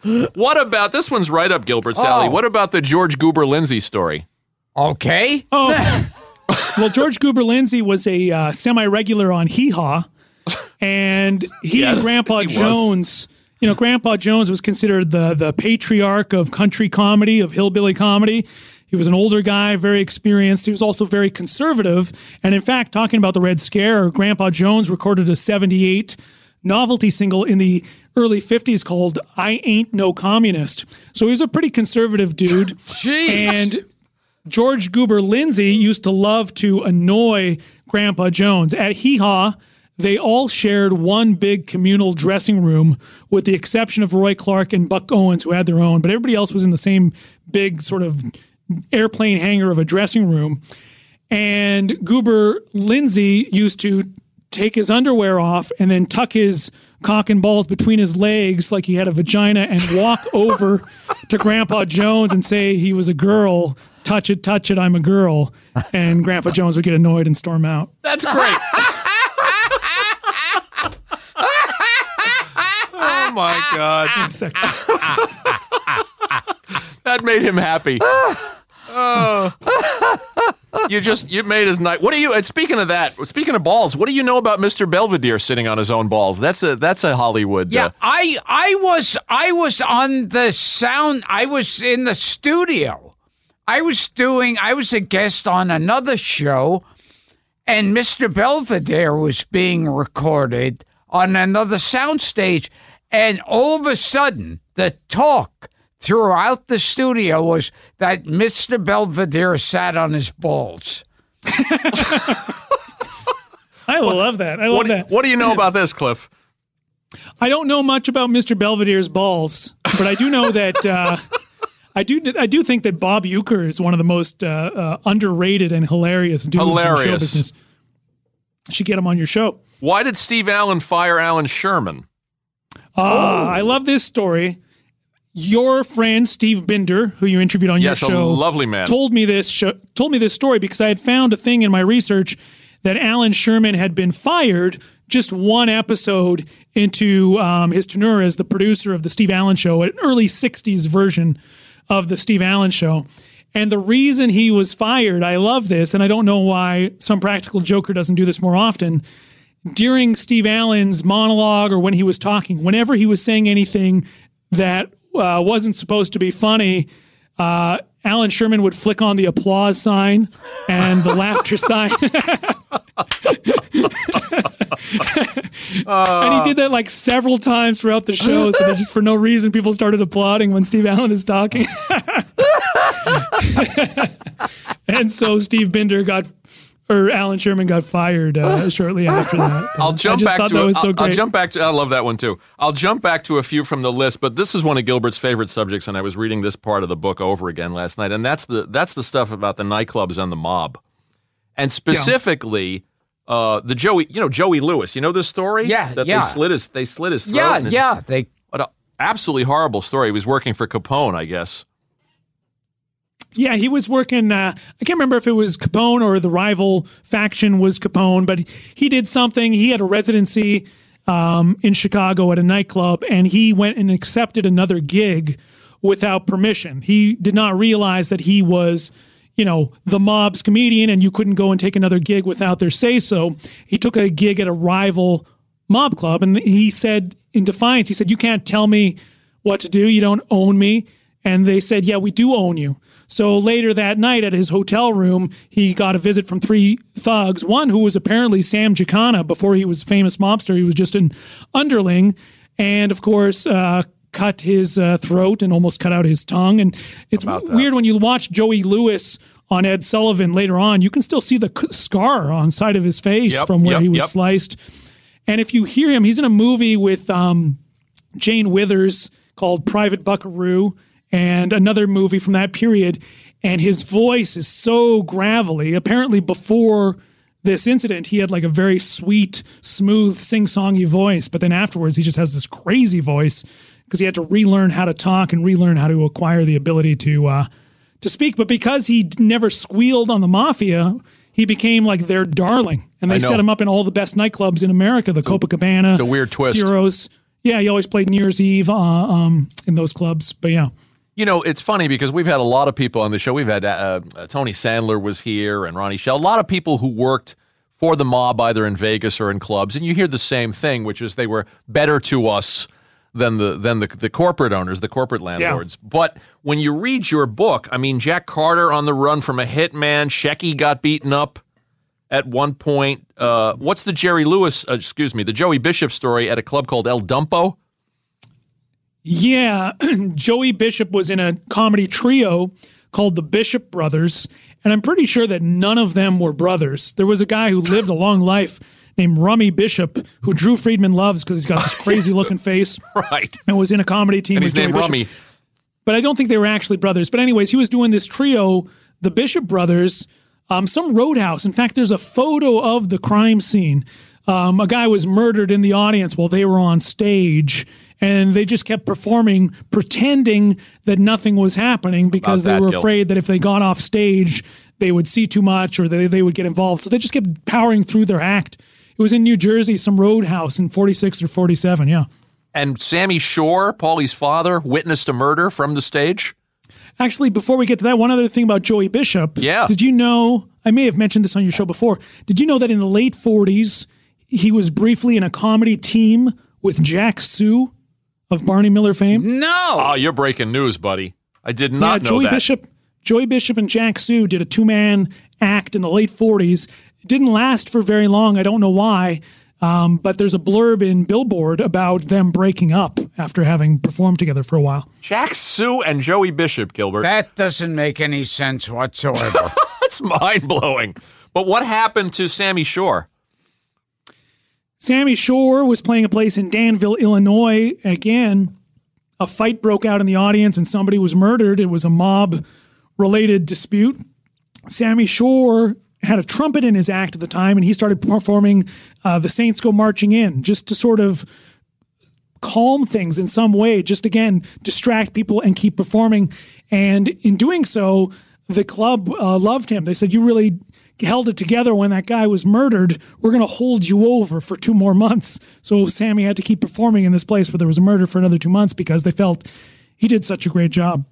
What about this one's right up Gilbert Sally? Oh. What about the George Goober Lindsay story? Okay. Oh, well, George Goober Lindsay was a uh, semi regular on Hee Haw, and he Yes, and Grandpa he was. Jones. You know, Grandpa Jones was considered the the patriarch of country comedy, of hillbilly comedy. He was an older guy, very experienced. He was also very conservative. And in fact, talking about the Red Scare, Grandpa Jones recorded a 78 novelty single in the early 50s called I Ain't No Communist. So he was a pretty conservative dude. Jeez. And George Goober Lindsay used to love to annoy Grandpa Jones at Hee Haw. they all shared one big communal dressing room, with the exception of Roy Clark and Buck Owens, who had their own. But everybody else was in the same big sort of airplane hangar of a dressing room. And Goober Lindsay used to take his underwear off and then tuck his cock and balls between his legs like he had a vagina and walk over to Grandpa Jones and say he was a girl. Touch it, touch it, I'm a girl. And Grandpa Jones would get annoyed and storm out. That's great. oh my God. that made him happy. Oh. You just you made his night. What do you? And speaking of that, speaking of balls, what do you know about Mr. Belvedere sitting on his own balls? That's a that's a Hollywood. Yeah, uh, I I was I was on the sound. I was in the studio. I was doing. I was a guest on another show, and Mr. Belvedere was being recorded on another soundstage, and all of a sudden the talk throughout the studio was that Mr. Belvedere sat on his balls. I love that. I love what, do, that. what do you know about this, Kliph? I don't know much about Mr. Belvedere's balls, but I do know that uh, I do I do think that Bob Uecker is one of the most uh, uh, underrated and hilarious dudes in show Hilarious. business. Should get him on your show. Why did Steve Allen fire Allan Sherman? Ah, I love this story. Your friend Steve Binder, who you interviewed on Yes, your show, lovely man. told me this show, told me this story because I had found a thing in my research that Allan Sherman had been fired just one episode into um, his tenure as the producer of the Steve Allen Show, an early '60s version of the Steve Allen Show. And the reason he was fired, I love this, and I don't know why some practical joker doesn't do this more often during Steve Allen's monologue or when he was talking, whenever he was saying anything that uh, wasn't supposed to be funny, uh, Allan Sherman would flick on the applause sign and the laughter sign. and he did that like several times throughout the show. So that just for no reason, people started applauding when Steve Allen is talking. and so Steve Binder got, or Allan Sherman got fired uh, shortly after that. I'll jump back to. a- so I'll, I'll jump back to. I love that one too. I'll jump back to a few from the list, but this is one of Gilbert's favorite subjects, and I was reading this part of the book over again last night, and that's the that's the stuff about the nightclubs and the mob, and specifically. Uh, the Joey, you know Joey Lewis. You know this story? Yeah, that yeah. they slit his they slit his throat. Yeah, his- yeah. They What an absolutely horrible story. He was working for Capone, I guess. Yeah, he was working. Uh, I can't remember if it was Capone or the rival faction was Capone, but he did something. He had a residency um, in Chicago at a nightclub, and he went and accepted another gig without permission. He did not realize that he was, you know, the mob's comedian, and you couldn't go and take another gig without their say so. He took a gig at a rival mob club, and he said, in defiance, he said, "You can't tell me what to do. You don't own me." And they said, Yeah, we do own you. So later that night at his hotel room, he got a visit from three thugs. One who was apparently Sam Giancana before he was famous mobster. He was just an underling. And of course, uh, cut his uh, throat and almost cut out his tongue. And it's weird when you watch Joey Lewis on Ed Sullivan later on, you can still see the c- scar on side of his face Yep, from where yep, he was yep. sliced. And if you hear him, he's in a movie with um, Jane Withers called Private Buckaroo and another movie from that period. And his voice is so gravelly. Apparently, before this incident, he had like a very sweet, smooth, sing songy voice. But then afterwards, he just has this crazy voice because he had to relearn how to talk and relearn how to acquire the ability to uh, to speak. But because he never squealed on the mafia, he became like their darling. And they set him up in all the best nightclubs in America, the Copacabana, it's a weird twist. Ciro's. Yeah, he always played New Year's Eve uh, um, in those clubs. But yeah. You know, it's funny because we've had a lot of people on the show. We've had uh, uh, Tony Sandler was here and Ronnie Schell. A lot of people who worked for the mob either in Vegas or in clubs, and you hear the same thing, which is they were better to us than the than the, the corporate owners, the corporate landlords. But when you read your book, I mean, Jack Carter on the run from a hitman, Shecky got beaten up at one point. Uh, what's the Jerry Lewis? Uh, excuse me, the Joey Bishop story at a club called El Dumpo. Yeah, Joey Bishop was in a comedy trio called the Bishop Brothers, and I'm pretty sure that none of them were brothers. There was a guy who lived a long life named Rummy Bishop, who Drew Friedman loves because he's got this crazy looking face Right. and was in a comedy team And with he's named Bishop. Rummy. But I don't think they were actually brothers. But anyways, he was doing this trio, the Bishop brothers, um, some roadhouse. In fact, there's a photo of the crime scene. Um, a guy was murdered in the audience while they were on stage, and they just kept performing, pretending that nothing was happening because About they were Gil. afraid that if they got off stage, they would see too much or they, they would get involved. So they just kept powering through their act. It was in New Jersey, some roadhouse in 46 or 47. Yeah. And Sammy Shore, Paulie's father, witnessed a murder from the stage. Actually, before we get to that, one other thing about Joey Bishop. Yeah. Did you know? I may have mentioned this on your show before. Did you know that in the late 40s, he was briefly in a comedy team with Jack Soo of Barney Miller fame? No. Oh, you're breaking news, buddy. I did not yeah, know Joey that. Bishop. Joey Bishop and Jack Soo did a two man act in the late 40s. It didn't last for very long. I don't know why. Um, but there's a blurb in Billboard about them breaking up after having performed together for a while. Jack Soo and Joey Bishop, Gilbert. That doesn't make any sense whatsoever. That's mind blowing. But what happened to Sammy Shore? Sammy Shore was playing a place in Danville, Illinois. Again, a fight broke out in the audience and somebody was murdered. It was a mob related dispute. Sammy Shore had a trumpet in his act at the time and he started performing uh, The Saints Go Marching In just to sort of calm things in some way, just again, distract people and keep performing. And in doing so, the club uh, loved him. They said, You really held it together when that guy was murdered. We're going to hold you over for two more months. So Sammy had to keep performing in this place where there was a murder for another two months because they felt he did such a great job.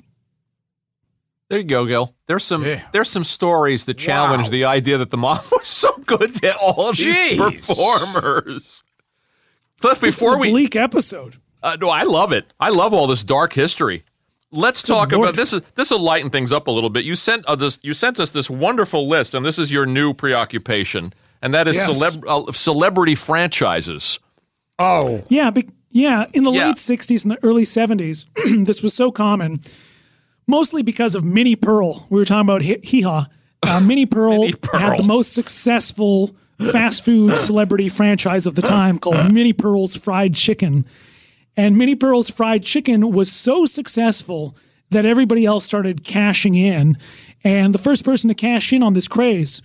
There you go, Gil. There's some Yeah. there's some stories that challenge Wow. the idea that the mom was so good to all of these Jeez. performers. Kliph, This is before a we bleak episode. Uh, no, I love it. I love all this dark history. Let's talk Lord. about this. Is this will lighten things up a little bit? You sent uh, this. You sent us this wonderful list, and this is your new preoccupation, and that is Yes. celeb- uh, celebrity franchises. oh. Yeah, be, yeah. In the Yeah. late '60s and the early '70s, this was so common, mostly because of Minnie Pearl. We were talking about Hee Haw. Uh, Minnie Pearl, had the most successful fast food celebrity franchise of the time called Minnie Pearl's Fried Chicken. And Minnie Pearl's Fried Chicken was so successful that everybody else started cashing in. And the first person to cash in on this craze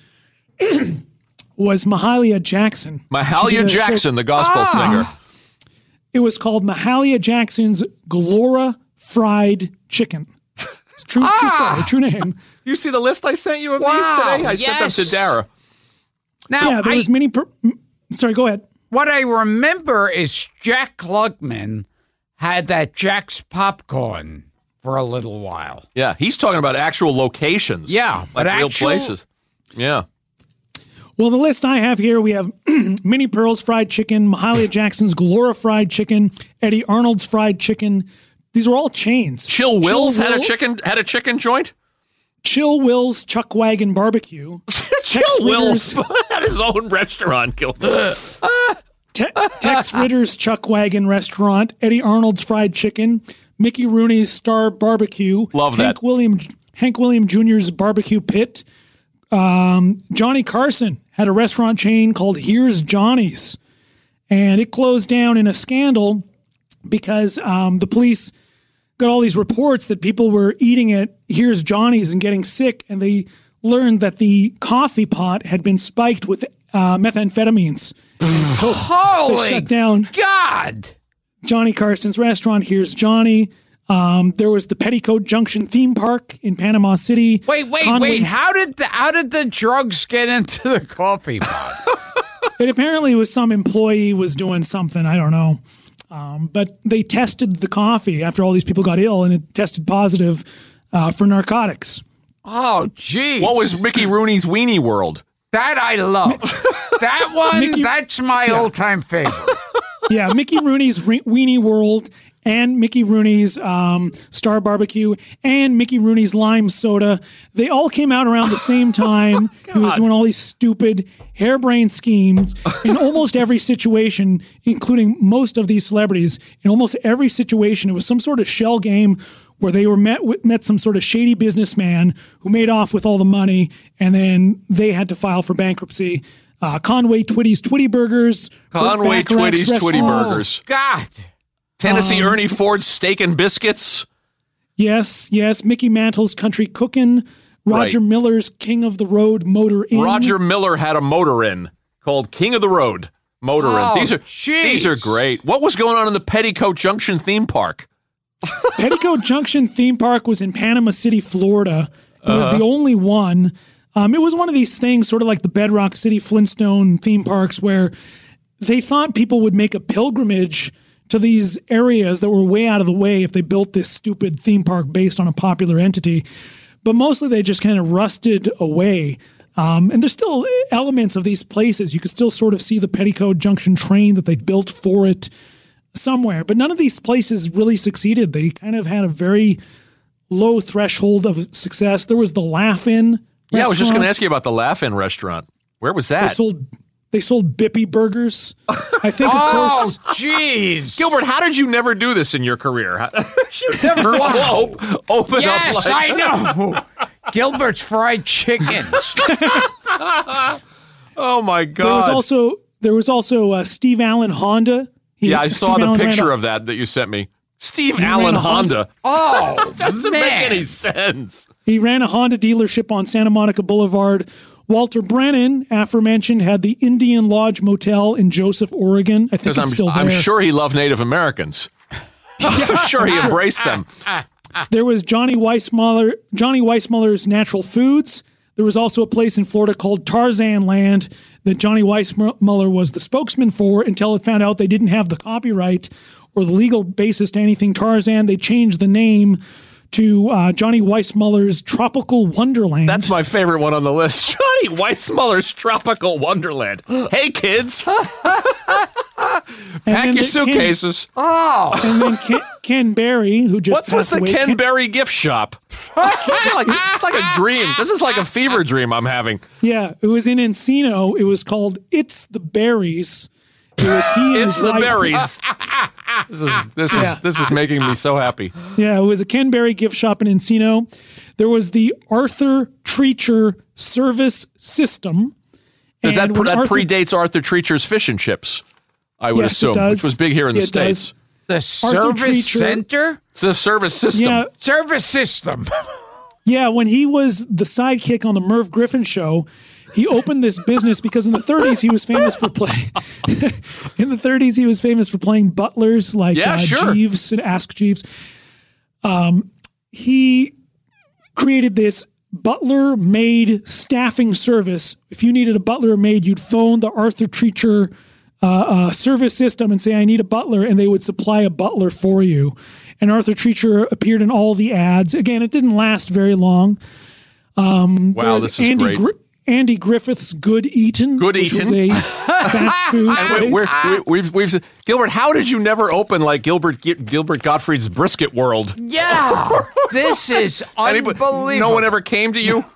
was Mahalia Jackson. Mahalia did a show- Jackson, the gospel singer. it was called Mahalia Jackson's Glori Fried Chicken. It's true, true ah! story, true name. You see the list I sent you of Wow, these today? I sent them to. Dara. Now, yeah, there I- was many. Per- sorry, go ahead. what I remember is Jack Klugman had that Jack's popcorn for a little while. Yeah, he's talking about actual locations. Yeah, like but real actual- places. Yeah. Well, the list I have here, we have Minnie Pearl's fried chicken, Mahalia Jackson's Glori fried chicken, Eddy Arnold's fried chicken. These are all chains. Chill Wills had a chicken had a chicken joint. Chill Will's Chuck Wagon Barbecue. Chill Tex Wills had his own restaurant. Te- Tex Ritter's Chuck Wagon Restaurant, Eddy Arnold's Fried Chicken, Mickey Rooney's Star Barbecue, Love Hank that. William Hank William Jr.'s Barbecue Pit. Um, Johnny Carson had a restaurant chain called Here's Johnny's, and it closed down in a scandal because um, the police got all these reports that people were eating at Here's Johnny's and getting sick, and they learned that the coffee pot had been spiked with uh, methamphetamines. So Holy shut down God! Johnny Carson's restaurant. Here's Johnny. Um, there was the Petticoat Junction theme park in Panama City. Wait, wait, Conway- wait! How did the how did the drugs get into the coffee pot? It apparently was some employee was doing something. I don't know. Um, but they tested the coffee after all these people got ill, and it tested positive uh, for narcotics. oh, geez! What was Mickey Rooney's Weenie World? that? I love that one. Mickey- that's my all-time favorite. Yeah, Mickey Rooney's Re- Weenie World and Mickey Rooney's um, Star Barbecue and Mickey Rooney's Lime Soda. They all came out around the same time. he was doing all these stupid, harebrained schemes in almost every situation, including most of these celebrities. In almost every situation, it was some sort of shell game where they were met with, met some sort of shady businessman who made off with all the money, and then they had to file for bankruptcy. uh, Conway Twitty's Twitty Burgers, Conway Bacharach's Twitty's Twitty Restaurant. Burgers. God. Tennessee Um, Ernie Ford's Steak and Biscuits. Yes, yes. Mickey Mantle's Country Cookin', Roger Right. Miller's King of the Road Motor Inn. Roger Miller had a motor inn called King of the Road Motor Oh, Inn. These are jeez. these are great. What was going on in the Petticoat Junction theme park? Petticoat Junction theme park was in Panama City, Florida. It was Uh-huh. the only one. Um, it was one of these things, sort of like the Bedrock City Flintstone theme parks, where they thought people would make a pilgrimage to these areas that were way out of the way if they built this stupid theme park based on a popular entity. But mostly they just kind of rusted away. Um, and there's still elements of these places. You could still sort of see the Petticoat Junction train that they built for it somewhere. But none of these places really succeeded. They kind of had a very low threshold of success. There was the Laugh-In. Yeah, I was just going to ask you about the Laugh-In restaurant. Where was They that? sold they sold Bippy burgers. I think, of Oh, course, jeez. Gilbert, how did you never do this in your career? How- you never op- open Yes, up like I know. Gilbert's fried chickens. Oh my god. there was god. also there was also uh, Steve Allen Honda. He- yeah, I Steve saw the Allen picture of that that you sent me. Steve ran Allen Honda. Honda. Oh, Doesn't man. make any sense. He ran a Honda dealership on Santa Monica Boulevard. Walter Brennan, aforementioned, had the Indian Lodge Motel in Joseph, Oregon. I think it's I'm, still there. I'm sure he loved Native Americans. I'm sure he embraced them. There was Johnny Weissmuller, Johnny Weissmuller's Natural Foods. There was also a place in Florida called Tarzan Land that Johnny Weissmuller was the spokesman for until it found out they didn't have the copyright or the legal basis to anything Tarzan. They changed the name to uh, Johnny Weissmuller's Tropical Wonderland. That's my favorite one on the list. Johnny Weissmuller's Tropical Wonderland. Hey, kids, pack your the Ken- suitcases. and then Ken, Ken Berry, who just What's what's passed the away. Ken Berry gift shop? it's, like, it's like a dream. This is like a fever dream I'm having. Yeah, it was in Encino. It was called It's the Berries. It was he and It's his the wife- berries. This is this is Yeah. this is making me so happy. Yeah, it was a Ken Berry gift shop in Encino. There was the Arthur Treacher Service System. Does that And when that Arthur- predates Arthur Treacher's fish and chips? I would Yes, assume, which was big here in the It does. states. The service Treacher- center? It's a service system. Yeah, Service system. yeah. When he was the sidekick on the Merv Griffin show, he opened this business because in the 30s he was famous for playing. in the 30s he was famous for playing butlers like Yeah, uh, sure. Jeeves and Ask Jeeves. Um, he created this butler maid staffing service. If you needed a butler or maid, you'd phone the Arthur Treacher uh, uh, service system and say, I need a butler, and they would supply a butler for you. And Arthur Treacher appeared in all the ads. Again, it didn't last very long. wow, this is Andy great. Gri- Andy Griffith's Good Eatin', Good which was Eatin'. a fast food We- place. we're- we, we've, we've, Gilbert, how did you never open like Gilbert Gilbert Gottfried's brisket world? Yeah. this is Anybody- unbelievable. no one ever came to you.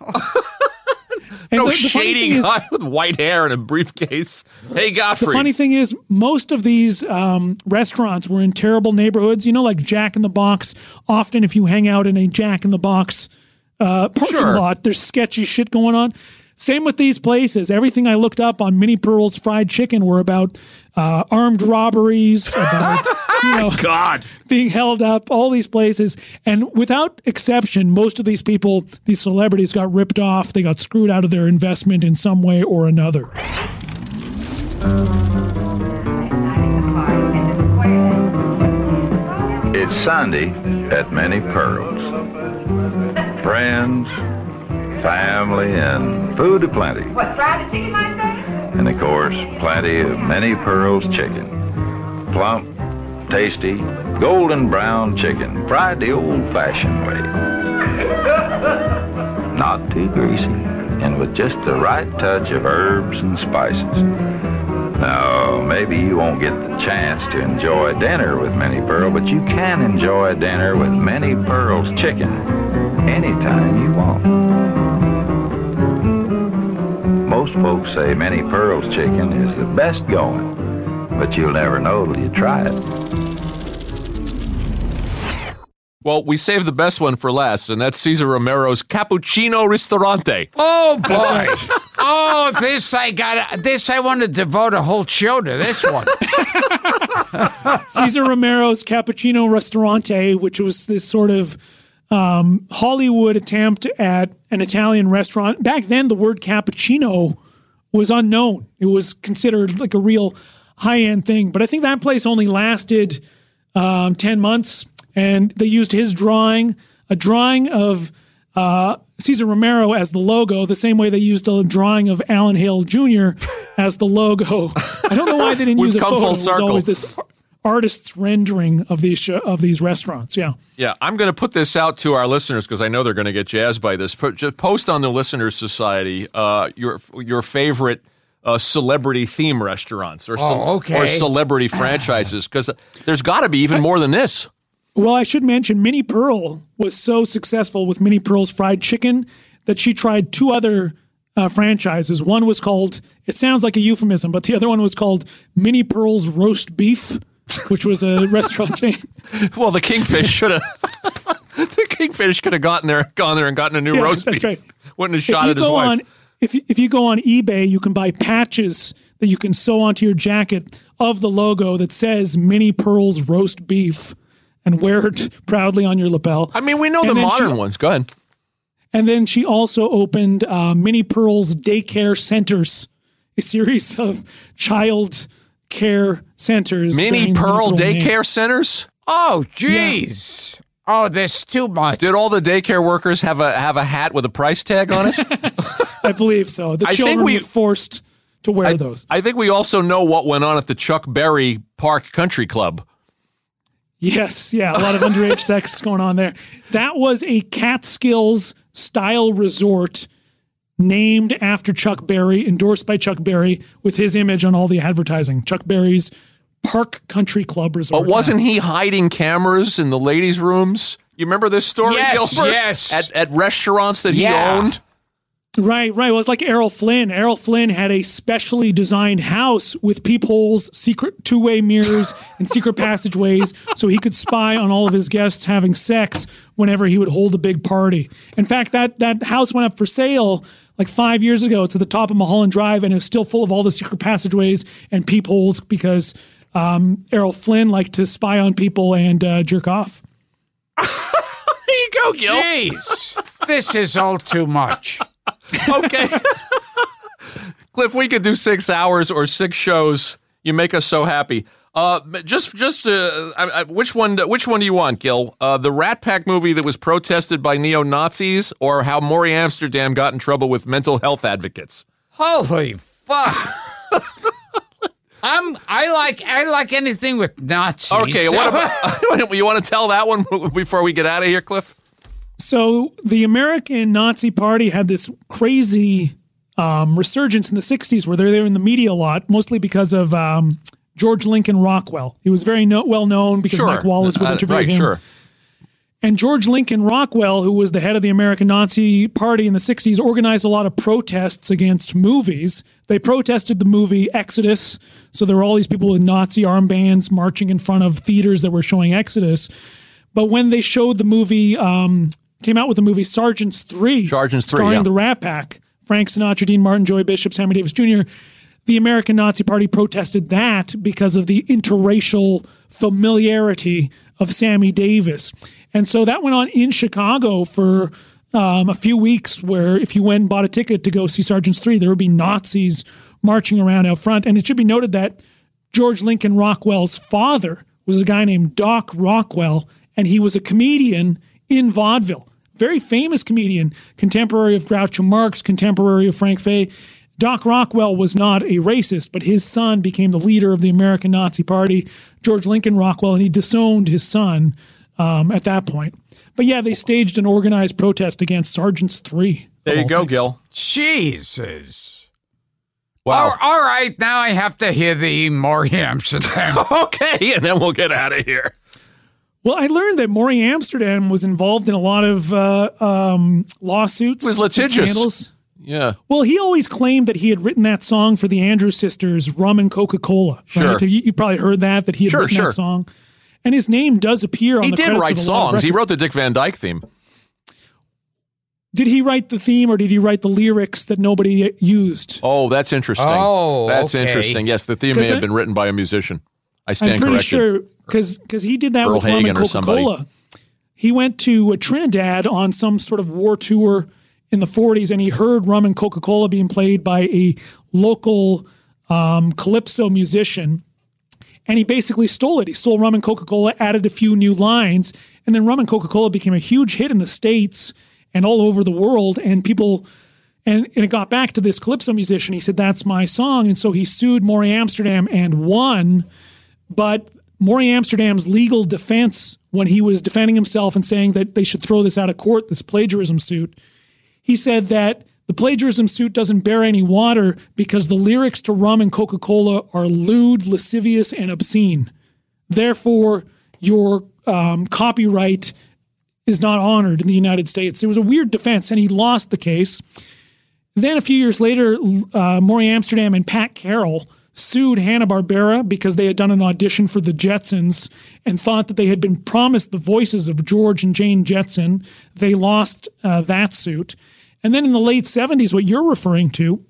And no the- the shady thing is- guy with white hair and a briefcase. Hey, The Gottfried. funny thing is, most of these um, restaurants were in terrible neighborhoods. You know, like Jack in the Box. Often, if you hang out in a Jack in the Box uh, parking Sure. lot, there's sketchy shit going on. Same with these places. Everything I looked up on Minnie Pearl's Fried Chicken were about uh, armed robberies, about you know God. being held up. All these places, and without exception, most of these people, these celebrities, got ripped off. They got screwed out of their investment in some way or another. It's Sunday at Minnie Pearl's. Friends, family, and food aplenty. What, fried chicken, my say? And of course, plenty of Minnie Pearl's chicken. Plump, tasty, golden brown chicken, fried the old fashioned way. Not too greasy, and with just the right touch of herbs and spices. Now, maybe you won't get the chance to enjoy dinner with Minnie Pearl, but you can enjoy dinner with Minnie Pearl's chicken anytime you want. Most folks say Minnie Pearl's chicken is the best going, but you'll never know till you try it. Well, we saved the best one for last, and that's Cesar Romero's Cappuccino Ristorante. Oh, boy. Oh, this I got. This I want to devote a whole show to this one. Cesar Romero's Cappuccino Ristorante, which was this sort of um, Hollywood attempt at an Italian restaurant. Back then, the word cappuccino was unknown. It was considered like a real high end thing. But I think that place only lasted um, 10 months. And they used his drawing, a drawing of uh, Cesar Romero as the logo, the same way they used a drawing of Alan Hale Jr. as the logo. I don't know why they didn't use a photo. full It was circle. always this artist's rendering of these sh- of these restaurants. Yeah. Yeah, I'm going to put this out to our listeners because I know they're going to get jazzed by this. Put, just post on the Listeners Society uh, your your favorite uh, celebrity theme restaurants or ce- Oh, okay. or celebrity franchises because there's got to be even more than this. Well, I should mention Minnie Pearl was so successful with Minnie Pearl's fried chicken that she tried two other uh, franchises. One was called, it sounds like a euphemism, but the other one was called Minnie Pearl's Roast Beef, which was a restaurant chain. Well, the Kingfish should have. the Kingfish could have gotten there, gone there, and gotten a new Yeah, roast that's beef. right. Wouldn't have shot at his wife. on, if you, if you go on eBay, you can buy patches that you can sew onto your jacket of the logo that says "Minnie Pearl's Roast Beef and wear it proudly on your lapel. I mean, we know And the then she- modern ones. Go ahead. And then she also opened uh, Minnie Pearl's Daycare Centers, a series of child care centers. Mini bearing the Pearl name. daycare centers. Oh, jeez. Oh, there's too much. Did all the daycare workers have a have a hat with a price tag on it? I believe so. The I think children we- were forced to wear those. I think we also know what went on at the Chuck Berry Park Country Club. Yes, yeah, a lot of underage sex going on there. That was a Catskills style resort named after Chuck Berry, endorsed by Chuck Berry, with his image on all the advertising. Chuck Berry's Park Country Club Resort. But wasn't he hiding cameras in the ladies' rooms? You remember this story, Yes, Gilbert? yes. At, at restaurants that he owned? Right, right. Well, it was like Errol Flynn. Errol Flynn had a specially designed house with peepholes, secret two way mirrors, and secret passageways so he could spy on all of his guests having sex whenever he would hold a big party. In fact, that, that house went up for sale like five years ago. It's at the top of Mulholland Drive and it's still full of all the secret passageways and peepholes because um, Errol Flynn liked to spy on people and uh, jerk off. There you go, Gil. Jeez. this is all too much. Okay. Kliph, we could do six hours or six shows. You make us so happy. Uh, just, just, uh, I, I, which one? Which one do you want, Gil? Uh, the Rat Pack movie that was protested by neo Nazis, or how Morey Amsterdam got in trouble with mental health advocates? Holy fuck. I'm I like I like anything with Nazis. Okay, what about you? Want to tell that one before we get out of here, Kliph? So the American Nazi Party had this crazy um, resurgence in the '60s, where they're there in the media a lot, mostly because of um, George Lincoln Rockwell. He was very no- well known because Mike Wallace would Uh, interview right, him. sure. And George Lincoln Rockwell, who was the head of the American Nazi Party in the 60s, organized a lot of protests against movies. They protested the movie Exodus. So there were all these people with Nazi armbands marching in front of theaters that were showing Exodus. But when they showed the movie, um, came out with the movie Sergeants 3, Sergeants 3, starring yeah. the Rat Pack, Frank Sinatra, Dean Martin, Joey Bishop, Sammy Davis Jr., the American Nazi Party protested that because of the interracial familiarity of Sammy Davis. And so that went on in Chicago for um, a few weeks, where if you went and bought a ticket to go see Sergeants 3, there would be Nazis marching around out front. And it should be noted that George Lincoln Rockwell's father was a guy named Doc Rockwell, and he was a comedian in vaudeville. Very famous comedian, contemporary of Groucho Marx, contemporary of Frank Fay. Doc Rockwell was not a racist, but his son became the leader of the American Nazi Party, George Lincoln Rockwell, and he disowned his son um, at that point. But yeah, they staged an organized protest against Sergeants 3. There you go, things. Gil. Jesus. Wow. All- all right, now I have to hear the Morey Amsterdam. Okay, and then we'll get out of here. Well, I learned that Morey Amsterdam was involved in a lot of uh, um, lawsuits. He was and litigious. scandals. Yeah. Well, he always claimed that he had written that song for the Andrews sisters, Rum and Coca Cola. Sure. Right? Have You, you probably heard that, that he had Sure, written sure. that song. And his name does appear on He the did write of a lot of songs. He wrote the Dick Van Dyke theme. did he write the theme or did he write the lyrics that nobody used? Oh, that's interesting. Oh, that's okay. interesting. Yes, the theme may have I- been written by a musician. I stand corrected. I'm pretty corrected. sure because he did that Earl with rum and Coca Cola. He went to uh, Trinidad on some sort of war tour in the 40s, and he heard rum and Coca Cola being played by a local um, calypso musician. And he basically stole it. He stole rum and Coca Cola, added a few new lines, and then rum and Coca Cola became a huge hit in the States and all over the world. And people, and, and it got back to this calypso musician. He said, That's my song. And so he sued Morey Amsterdam and won. But Morey Amsterdam's legal defense, when he was defending himself and saying that they should throw this out of court, this plagiarism suit, he said that the plagiarism suit doesn't bear any water because the lyrics to rum and Coca Cola are lewd, lascivious, and obscene. Therefore, your um, copyright is not honored in the United States. It was a weird defense, and he lost the case. Then a few years later, uh, Morey Amsterdam and Pat Carroll sued Hanna Barbera because they had done an audition for the Jetsons and thought that they had been promised the voices of George and Jane Jetson. They lost uh, that suit. And then in the late 70s, what you're referring to,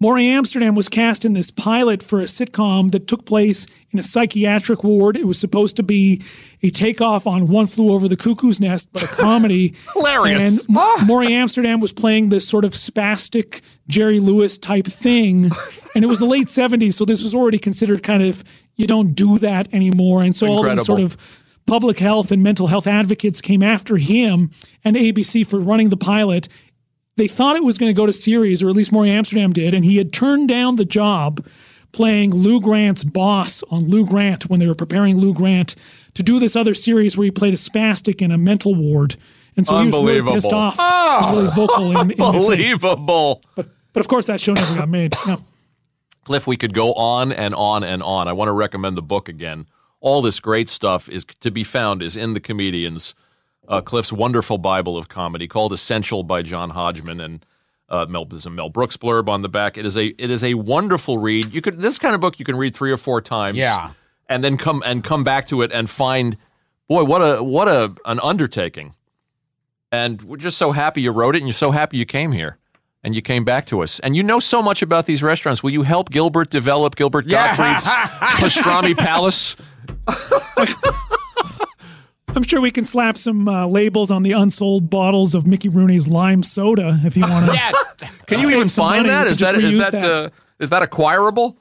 Morey Amsterdam was cast in this pilot for a sitcom that took place in a psychiatric ward. It was supposed to be a takeoff on One Flew Over the Cuckoo's Nest, but a comedy. Hilarious. And M- Morey Amsterdam was playing this sort of spastic Jerry Lewis type thing. And it was the late 70s, so this was already considered kind of, you don't do that anymore. And so all these sort Incredible. of public health and mental health advocates came after him and ABC for running the pilot they thought it was going to go to series, or at least Morey Amsterdam did, and he had turned down the job playing Lou Grant's boss on Lou Grant when they were preparing Lou Grant to do this other series where he played a spastic in a mental ward. And so he was really pissed off, and really ah! vocal in, in. Unbelievable. But of course, that show never got made. No. Kliph, we could go on and on and on. I want to recommend the book again. All this great stuff is to be found is in the comedians. Uh, Kliph's wonderful Bible of comedy called Essential by John Hodgman and uh, Mel, there's a Mel Brooks blurb on the back. It is a it is a wonderful read. You could this kind of book you can read three or four times. Yeah. and then come and come back to it and find, boy, what a what a an undertaking. And we're just so happy you wrote it, and you're so happy you came here and you came back to us. And you know so much about these restaurants. Will you help Gilbert develop Gilbert Yeah. Gottfried's Pastrami Palace? I'm sure we can slap some uh, labels on the unsold bottles of Mickey Rooney's lime soda if you want to. Yeah. Can you even find money. that? We Is could that just is reuse that that. uh, is that acquirable?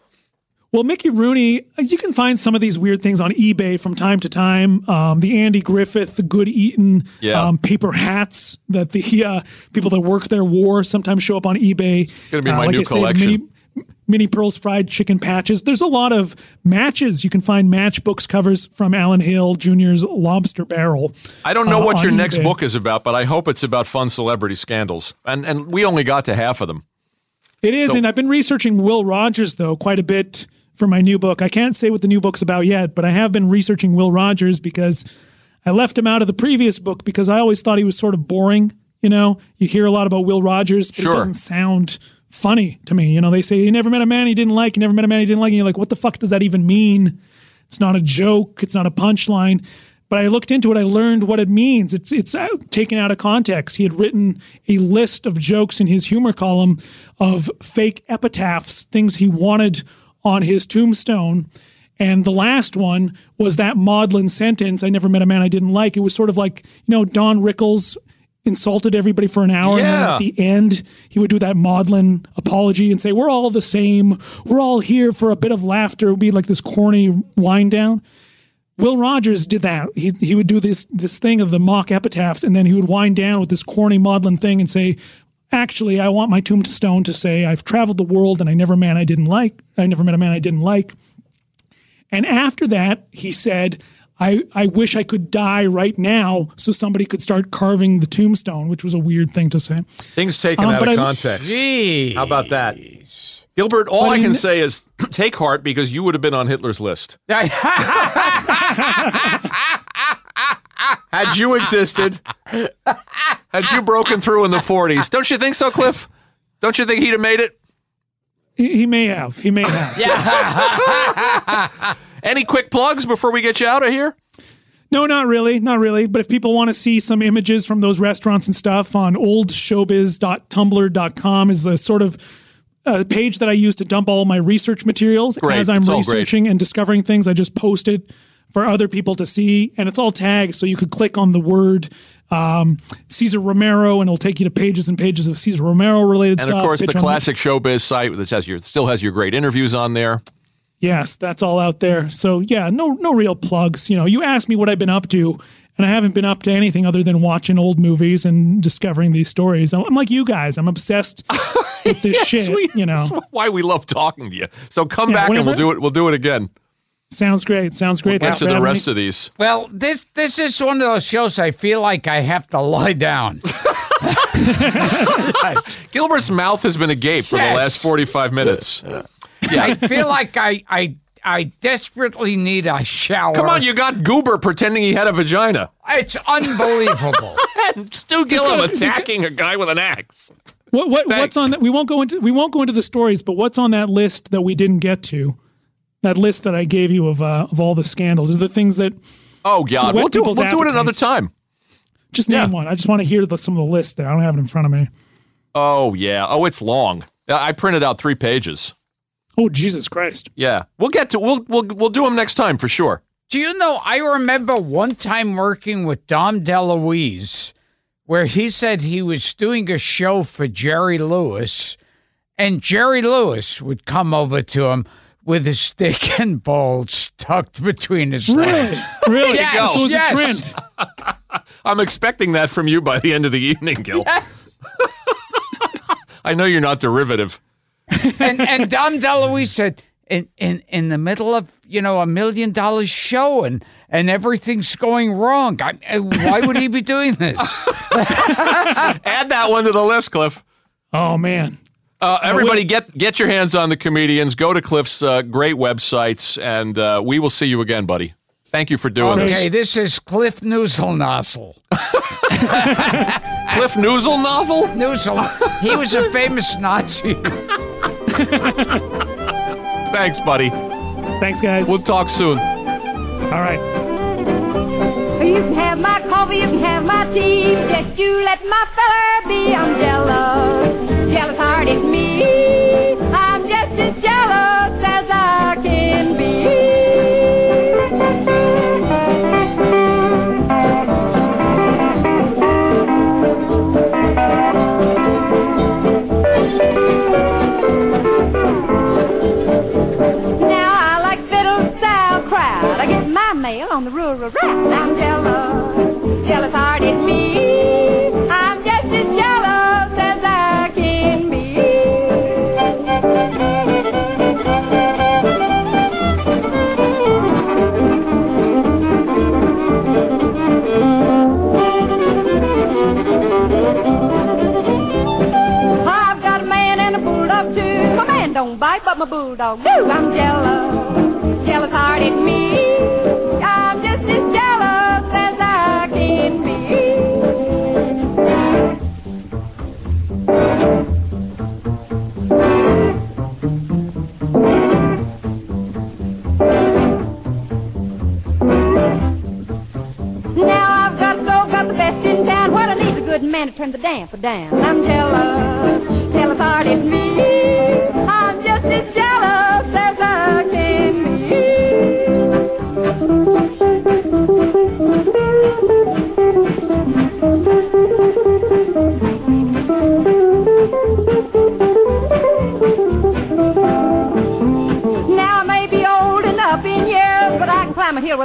Well, Mickey Rooney, uh, you can find some of these weird things on eBay from time to time. Um, the Andy Griffith, the Good Eaton Yeah. um, paper hats that the uh, people that work there wore sometimes show up on eBay. It's Gonna be Uh, my like new I say, the collection. Minnie, Minnie Pearl's fried chicken patches. There's a lot of matches. You can find matchbooks covers from Alan Hale Jr.'s Lobster Barrel. I don't know uh, what your next eBay. book is about, but I hope it's about fun celebrity scandals. And and we only got to half of them. It is, So- and I've been researching Will Rogers though quite a bit for my new book. I can't say what the new book's about yet, but I have been researching Will Rogers because I left him out of the previous book because I always thought he was sort of boring. You know, you hear a lot about Will Rogers, but Sure. it doesn't sound funny to me. You know, they say you never met a man he didn't like, you never met a man he didn't like, and you're like, what the fuck does that even mean? It's not a joke. It's not a punchline. But I looked into it. I learned what it means. It's it's out, taken out of context. He had written a list of jokes in his humor column of fake epitaphs, things he wanted on his tombstone. And the last one was that maudlin sentence, I never met a man I didn't like. It was sort of like, you know, Don Rickles insulted everybody for an hour and then at the end he would do that maudlin apology and say we're all the same. We're all here for a bit of laughter. It would be like this corny wind down. Will rogers did that. He, he would do this this thing of the mock epitaphs and then he would wind down with this corny maudlin thing and say actually i want my tombstone to say i've traveled the world and i never man i didn't like i never met a man i didn't like. And after that he said I, I wish I could die right now so somebody could start carving the tombstone, which was a weird thing to say. Things taken Um, out of I- context. Gee. How about that? Gilbert, all But I can in- say is take heart because you would have been on Hitler's list. Had you existed, had you broken through in the 40s, don't you think so, Kliph? Don't you think he'd have made it? He, he may have. He may have. Any quick plugs before we get you out of here? No, not really, not really. But if people want to see some images from those restaurants and stuff on oldshowbiz.tumblr.com is a sort of a page that I use to dump all my research materials Great. as I'm It's researching and discovering things. I just post it for other people to see, and it's all tagged, so you could click on the word um, Cesar Romero, and it'll take you to pages and pages of Cesar Romero related And stuff. And of course, the classic showbiz site that has your still has your great interviews on there. Yes, that's all out there. So yeah, no no real plugs. You know, you asked me what I've been up to, and I haven't been up to anything other than watching old movies and discovering these stories. I'm, I'm like you guys. I'm obsessed with this shit. we- you know, That's why we love talking to you. So come Yeah, back and we'll do it. We'll do it again. Sounds great. Sounds great. Get Thanks to the having rest me. of these. Well, this this is one of those shows I feel like I have to lie down. Gilbert's mouth has been agape for the last forty-five minutes. Yeah. I feel like I I I desperately need a shower. Come on, you got Goober pretending he had a vagina. It's unbelievable. And Stu Gilliam attacking a guy with an axe. What, what what's on that? We won't go into we won't go into the stories, but what's on that list that we didn't get to? That list that I gave you of uh, of all the scandals is the things that Oh God, we'll do it. We'll do it another time. just name Yeah. one. I just want to hear the, some of the list there. I don't have it in front of me. Oh yeah. Oh, it's long. I I printed out three pages. Oh Jesus Christ! Yeah, we'll get to we'll we'll we'll do them next time for sure. Do you know? I remember one time working with Dom DeLuise, where he said he was doing a show for Jerry Lewis, and Jerry Lewis would come over to him with his stick and balls tucked between his legs. Really, really. Yes, so it's yes. a trend. I'm expecting that from you by the end of the evening, Gil. I know you're not derivative. and and Dom DeLuise said, in, in in the middle of you know a million dollar show and and everything's going wrong. I, why would he be doing this? Add that one to the list, Kliph. Oh man, Uh, everybody, get get your hands on the comedians. Go to Kliph's uh, great websites, and uh, we will see you again, buddy. Thank you for doing Okay, this. Okay, this is Kliph Newsel Kliph Noozle Nozzle. Newsel. He was a famous Nazi. Thanks, buddy. thanks guys. We'll talk soon. all right. You can have my coffee, you can have my tea. Just you let my feller be. I'm jealous, jealous hearted me. I'm just as jealous but my bulldog do. I'm jealous, jealous hearted me. I'm just as jealous as I can be. Now I've got so got the best in town. What I need a good man to turn the damper down. I'm jealous, jealous hearted me.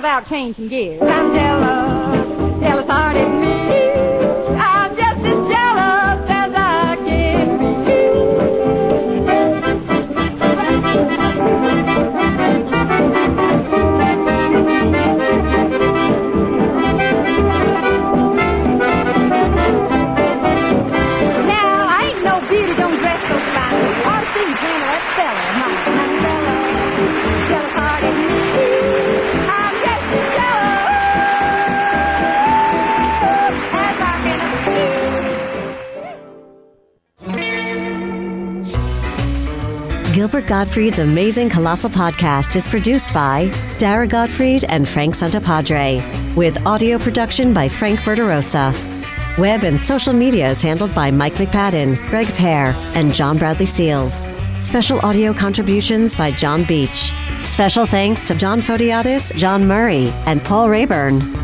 Without changing gears. I'm jealous, jealous hearted Gilbert Gottfried's Amazing Colossal Podcast is produced by Dara Gottfried and Frank Santopadre, with audio production by Frank Verderosa. Web and social media is handled by Mike McPadden, Greg Pear, and John Bradley Seals. Special audio contributions by John Beach. Special thanks to John Fodiatis, John Murray, and Paul Rayburn.